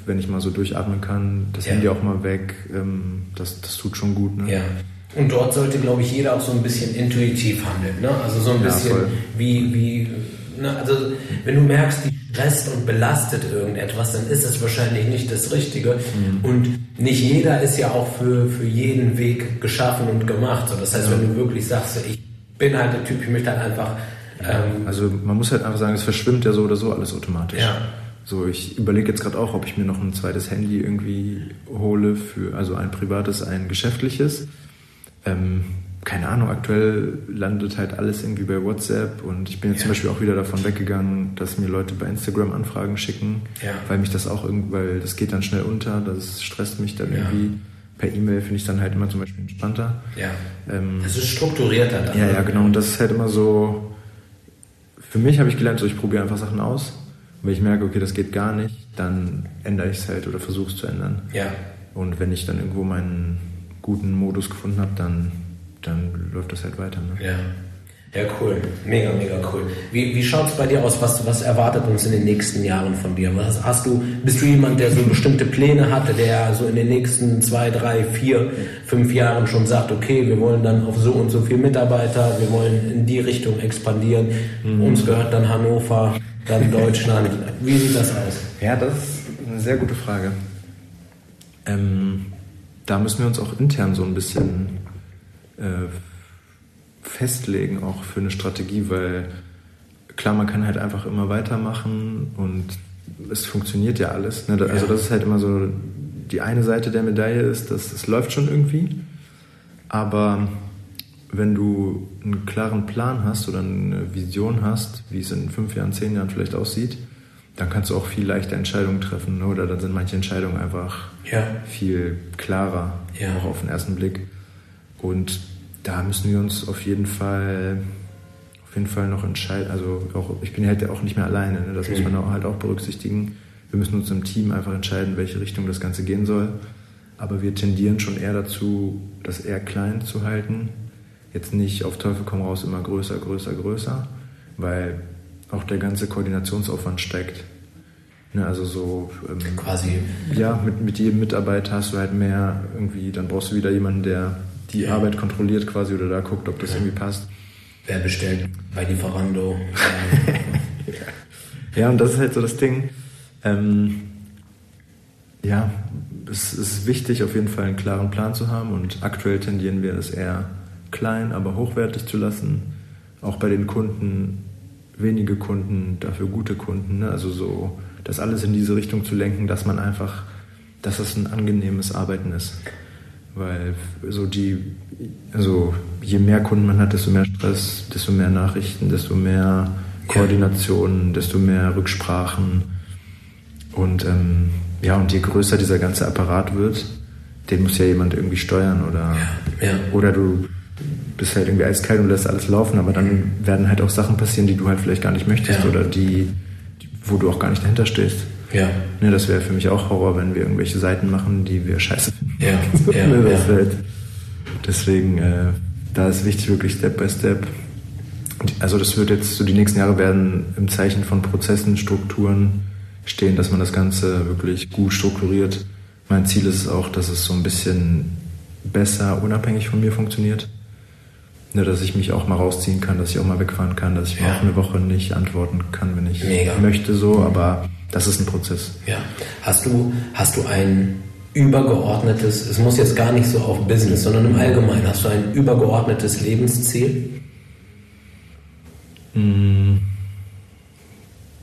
wenn ich mal so durchatmen kann, das Ja. Handy auch mal weg, ähm, das, das tut schon gut. Ne? ja. Und dort sollte, glaube ich, jeder auch so ein bisschen intuitiv handeln. Ne? Also so ein Ja, bisschen voll. wie, wie ne? also wenn du merkst, die stresst und belastet irgendetwas, dann ist es wahrscheinlich nicht das Richtige. Mhm. Und nicht jeder ist ja auch für, für jeden Weg geschaffen und gemacht. So, das heißt, wenn du wirklich sagst, ich bin halt der Typ, ich möchte halt einfach ähm, Also man muss halt einfach sagen, es verschwimmt ja so oder so alles automatisch. Ja. So, ich überlege jetzt gerade auch, ob ich mir noch ein zweites Handy irgendwie hole für, also ein privates, ein geschäftliches. Ähm, keine Ahnung, aktuell landet halt alles irgendwie bei WhatsApp und ich bin jetzt ja. zum Beispiel auch wieder davon weggegangen, dass mir Leute bei Instagram Anfragen schicken, ja. weil mich das auch irgendwie, weil das geht dann schnell unter, das stresst mich dann ja. irgendwie. Per E-Mail finde ich dann halt immer zum Beispiel entspannter. Ja. Ähm, es ist strukturierter dann. Ja, ja, genau. Und das ist halt immer so, für mich habe ich gelernt, so ich probiere einfach Sachen aus. Und wenn ich merke, okay, das geht gar nicht, dann ändere ich es halt oder versuche es zu ändern. Ja. Und wenn ich dann irgendwo meinen guten Modus gefunden habe, dann dann läuft das halt weiter. Ne? Ja. Ja, cool. Mega, mega cool. Wie, wie schaut es bei dir aus? Was, was erwartet uns in den nächsten Jahren von dir? Was, hast du, bist du jemand, der so bestimmte Pläne hatte, der so in den nächsten zwei, drei, vier, fünf Jahren schon sagt, okay, wir wollen dann auf so und so viele Mitarbeiter, wir wollen in die Richtung expandieren. Mhm. Uns gehört dann Hannover, dann Deutschland. Wie sieht das aus? Ja, das ist eine sehr gute Frage. Ähm, da müssen wir uns auch intern so ein bisschen äh, festlegen, auch für eine Strategie, weil klar, man kann halt einfach immer weitermachen und es funktioniert ja alles. Ne? Also das ist halt immer so die eine Seite der Medaille ist, dass es läuft schon irgendwie, aber wenn du einen klaren Plan hast oder eine Vision hast, wie es in fünf Jahren, zehn Jahren vielleicht aussieht, dann kannst du auch viel leichter Entscheidungen treffen ne? oder dann sind manche Entscheidungen einfach ja. viel klarer, ja. auch auf den ersten Blick. Und da müssen wir uns auf jeden Fall auf jeden Fall noch entscheiden. Also auch, ich bin halt auch nicht mehr alleine, ne? das muss man auch, halt auch berücksichtigen. Wir müssen uns im Team einfach entscheiden, welche Richtung das Ganze gehen soll. Aber wir tendieren schon eher dazu, das eher klein zu halten. Jetzt nicht auf Teufel komm raus immer größer, größer, größer, weil auch der ganze Koordinationsaufwand steigt. Ne, also so ähm, quasi. Ja, mit, mit jedem Mitarbeiter hast du halt mehr irgendwie, dann brauchst du wieder jemanden, der die. Arbeit kontrolliert quasi oder da guckt, ob das ja. irgendwie passt. Wer bestellt bei Lieferando? ja, und das ist halt so das Ding. Ähm, ja, es ist wichtig, auf jeden Fall einen klaren Plan zu haben und aktuell tendieren wir es eher klein, aber hochwertig zu lassen. Auch bei den Kunden wenige Kunden, dafür gute Kunden. Ne? Also so, das alles in diese Richtung zu lenken, dass man einfach, dass es ein angenehmes Arbeiten ist. Weil so die, also je mehr Kunden man hat, desto mehr Stress, desto mehr Nachrichten, desto mehr Koordination, desto mehr Rücksprachen. Und ähm, ja, und je größer dieser ganze Apparat wird, den muss ja jemand irgendwie steuern oder, ja, ja. oder du bist halt irgendwie eiskalt und lässt alles laufen, aber dann werden halt auch Sachen passieren, die du halt vielleicht gar nicht möchtest ja. oder die, wo du auch gar nicht dahinter stehst. Ja. Ne, das wäre für mich auch Horror, wenn wir irgendwelche Seiten machen, die wir scheiße finden. Ja. ja, ne, ja. Halt, deswegen, äh, da ist wichtig, wirklich Step by Step. Also das wird jetzt so die nächsten Jahre werden im Zeichen von Prozessen, Strukturen stehen, dass man das Ganze wirklich gut strukturiert. Mein Ziel ist auch, dass es so ein bisschen besser unabhängig von mir funktioniert. Ne, dass ich mich auch mal rausziehen kann, dass ich auch mal wegfahren kann, dass ich ja. auch eine Woche nicht antworten kann, wenn ich Mega. möchte so, aber das ist ein Prozess. Ja. Hast du, hast du ein übergeordnetes, es muss jetzt gar nicht so auf Business, sondern im Allgemeinen, hast du ein übergeordnetes Lebensziel? Hm,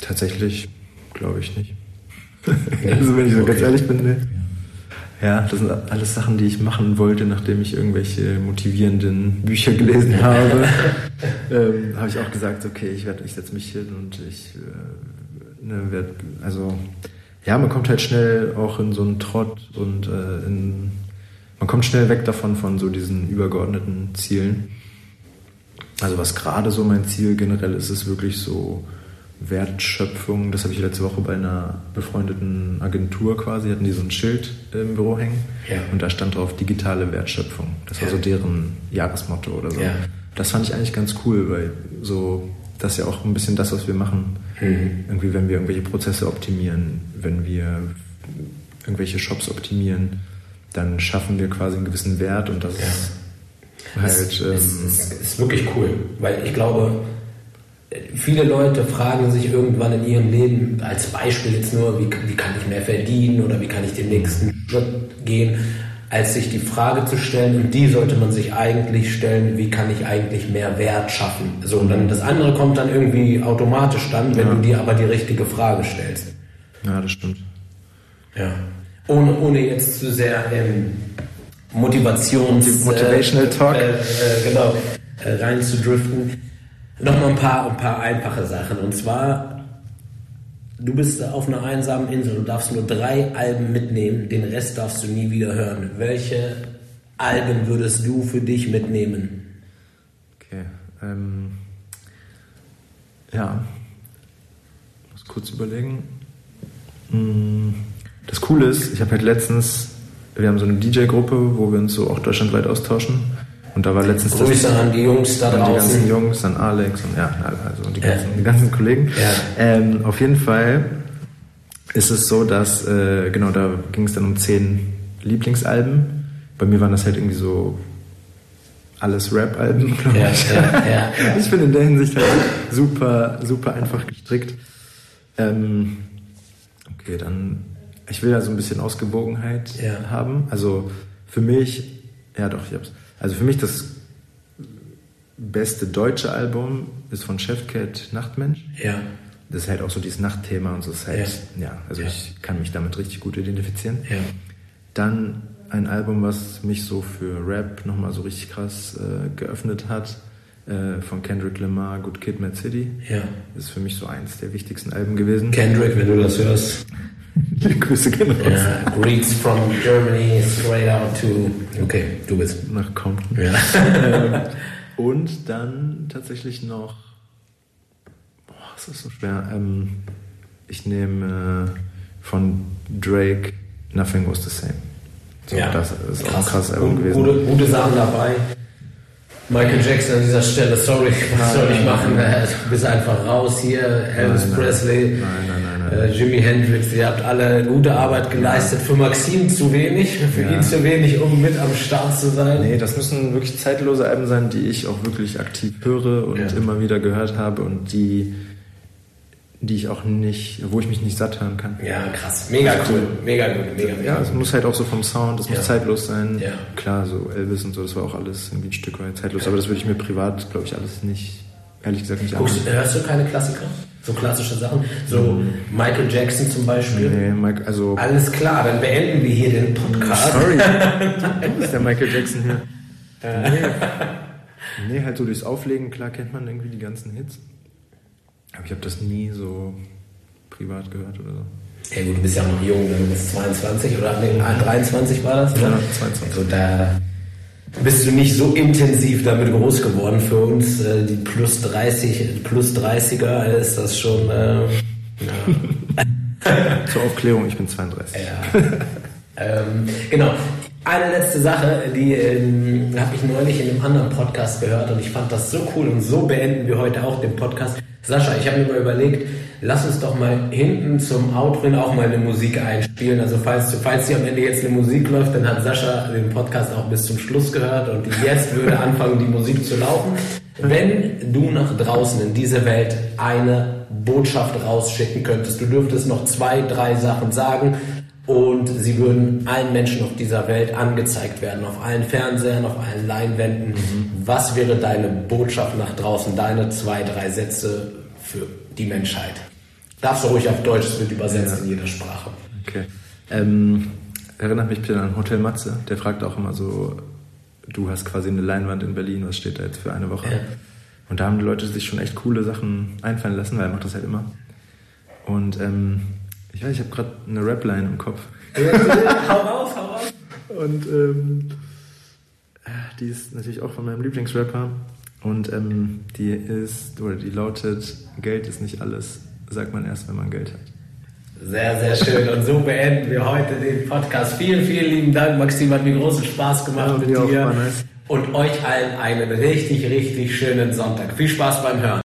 tatsächlich glaube ich nicht. also wenn ich so okay. ganz ehrlich bin, ne? Ja, das sind alles Sachen, die ich machen wollte, nachdem ich irgendwelche motivierenden Bücher gelesen habe. ähm, habe ich auch gesagt, okay, ich, ich setze mich hin und ich äh, also ja, man kommt halt schnell auch in so einen Trott und äh, in, man kommt schnell weg davon von so diesen übergeordneten Zielen. Also was gerade so mein Ziel generell ist, ist wirklich so Wertschöpfung. Das habe ich letzte Woche bei einer befreundeten Agentur quasi, hatten die so ein Schild im Büro hängen. Ja. Und da stand drauf digitale Wertschöpfung. Das war ja. so deren Jahresmotto oder so. Ja. Das fand ich eigentlich ganz cool, weil so, das ist ja auch ein bisschen das, was wir machen. Mhm. Irgendwie, wenn wir irgendwelche Prozesse optimieren, wenn wir irgendwelche Shops optimieren, dann schaffen wir quasi einen gewissen Wert und das ist halt. Ähm, es, ist wirklich cool, weil ich glaube, viele Leute fragen sich irgendwann in ihrem Leben, als Beispiel jetzt nur, wie, wie kann ich mehr verdienen oder wie kann ich den nächsten Schritt gehen, als sich die Frage zu stellen, und die sollte man sich eigentlich stellen, wie kann ich eigentlich mehr Wert schaffen? So, und dann das andere kommt dann irgendwie automatisch dann, wenn ja. du dir aber die richtige Frage stellst. Ja, das stimmt. Ja. Ohne, ohne jetzt zu sehr im Motivations... Motivational äh, Talk. Äh, äh, genau, äh, rein zu driften. Nochmal ein paar, ein paar einfache Sachen. Und zwar, du bist auf einer einsamen Insel und darfst nur drei Alben mitnehmen, den Rest darfst du nie wieder hören. Welche Alben würdest du für dich mitnehmen? Okay. Ähm, ja. Ich muss kurz überlegen. Hm, das Coole ist, ich habe halt letztens, wir haben so eine DJ-Gruppe, wo wir uns so auch deutschlandweit austauschen. Und da war letztens Grüße das, an die Jungs da draußen. Die ganzen Jungs, an Alex und ja, also die ganzen, ja. die ganzen Kollegen. Ja. Ähm, auf jeden Fall ist es so, dass, äh, genau, da ging es dann um zehn Lieblingsalben. Bei mir waren das halt irgendwie so alles Rap-Alben, glaube ja, ich. Ja, ich bin in der Hinsicht halt super, super einfach gestrickt. Ähm, okay, dann, ich will ja so ein bisschen Ausgewogenheit haben. Also für mich, ja doch, ich hab's. Also für mich das beste deutsche Album ist von Chefcat Nachtmensch. Ja. Das ist halt auch so dieses Nachtthema und so. ist halt, ja, ja also ja. ich kann mich damit richtig gut identifizieren. Ja. Dann ein Album, was mich so für Rap nochmal so richtig krass äh, geöffnet hat, äh, von Kendrick Lamar, Good Kid, Mad City. Ja. Ist für mich so eins der wichtigsten Alben gewesen. Kendrick, wenn du das hörst. Grüße gehen raus. Ja, greets from Germany straight out to. Okay, du bist. Nach Compton. Ja. Ähm, und dann tatsächlich noch. Boah, ist das so schwer. Ähm, ich nehme äh, von Drake Nothing Was the Same. So, ja, das ist krass. auch ein krasses Album gewesen. Gute, gute Sachen dabei. Michael Jackson an dieser Stelle, sorry, was soll ich machen? Du bist einfach raus hier. Elvis nein, Presley, nein, nein, äh, Jimi Hendrix, ihr habt alle gute Arbeit geleistet. Für Maxim zu wenig, für ja. ihn zu wenig, um mit am Start zu sein. Nee, das müssen wirklich zeitlose Alben sein, die ich auch wirklich aktiv höre und ja. immer wieder gehört habe und die die ich auch nicht, wo ich mich nicht satt hören kann. Ja, krass. Mega cool. Mega gut. Mega, mega. Ja, es muss halt auch so vom Sound, es ja. muss zeitlos sein. Ja. Klar, so Elvis und so, das war auch alles irgendwie ein Stück weit zeitlos, aber das würde ich mir privat, glaube ich, alles nicht, ehrlich gesagt, nicht Guckst, Hörst du keine Klassiker? So klassische Sachen? So. Michael Jackson zum Beispiel? Nee, Mike, also. Alles klar, dann beenden wir hier den Podcast. Sorry. du bist der Michael Jackson hier. nee. nee, halt so durchs Auflegen, klar kennt man irgendwie die ganzen Hits. Aber ich habe das nie so privat gehört oder so. Ja gut, du bist ja auch noch jung, du bist 22 oder nee, 23 war das? Ne? Ja, 22. Also da bist du nicht so intensiv damit groß geworden. Für uns, äh, die plus 30, plus 30er, ist das schon. Äh, ja. Zur Aufklärung, ich bin 32. Ja. ähm, genau. Eine letzte Sache, die ähm, habe ich neulich in einem anderen Podcast gehört und ich fand das so cool und so beenden wir heute auch den Podcast. Sascha, ich habe mir mal überlegt, lass uns doch mal hinten zum Outro auch mal eine Musik einspielen. Also falls, falls hier am Ende jetzt eine Musik läuft, dann hat Sascha den Podcast auch bis zum Schluss gehört und jetzt würde anfangen, die Musik zu laufen. Wenn du nach draußen in diese Welt eine Botschaft rausschicken könntest, du dürftest noch zwei, drei Sachen sagen und sie würden allen Menschen auf dieser Welt angezeigt werden, auf allen Fernsehern, auf allen Leinwänden. Mhm. Was wäre deine Botschaft nach draußen, deine zwei, drei Sätze für die Menschheit? Darfst du ruhig auf Deutsch, es wird übersetzt ja. in jeder Sprache. Okay. Ähm, erinnert mich bitte an Hotel Matze, der fragt auch immer so, du hast quasi eine Leinwand in Berlin, was steht da jetzt für eine Woche? Ja. Und da haben die Leute sich schon echt coole Sachen einfallen lassen, weil er macht das halt immer. Und ähm, ich weiß, ich habe gerade eine Rap-Line im Kopf. hau raus, hau raus. Und ähm, die ist natürlich auch von meinem Lieblingsrapper. Und ähm, die ist, oder die lautet, Geld ist nicht alles, sagt man erst, wenn man Geld hat. Sehr, sehr schön. Und so beenden wir heute den Podcast. Vielen, vielen lieben Dank, Maxim. Hat mir großen Spaß gemacht ja, mit dir. Und euch allen einen richtig, richtig schönen Sonntag. Viel Spaß beim Hören.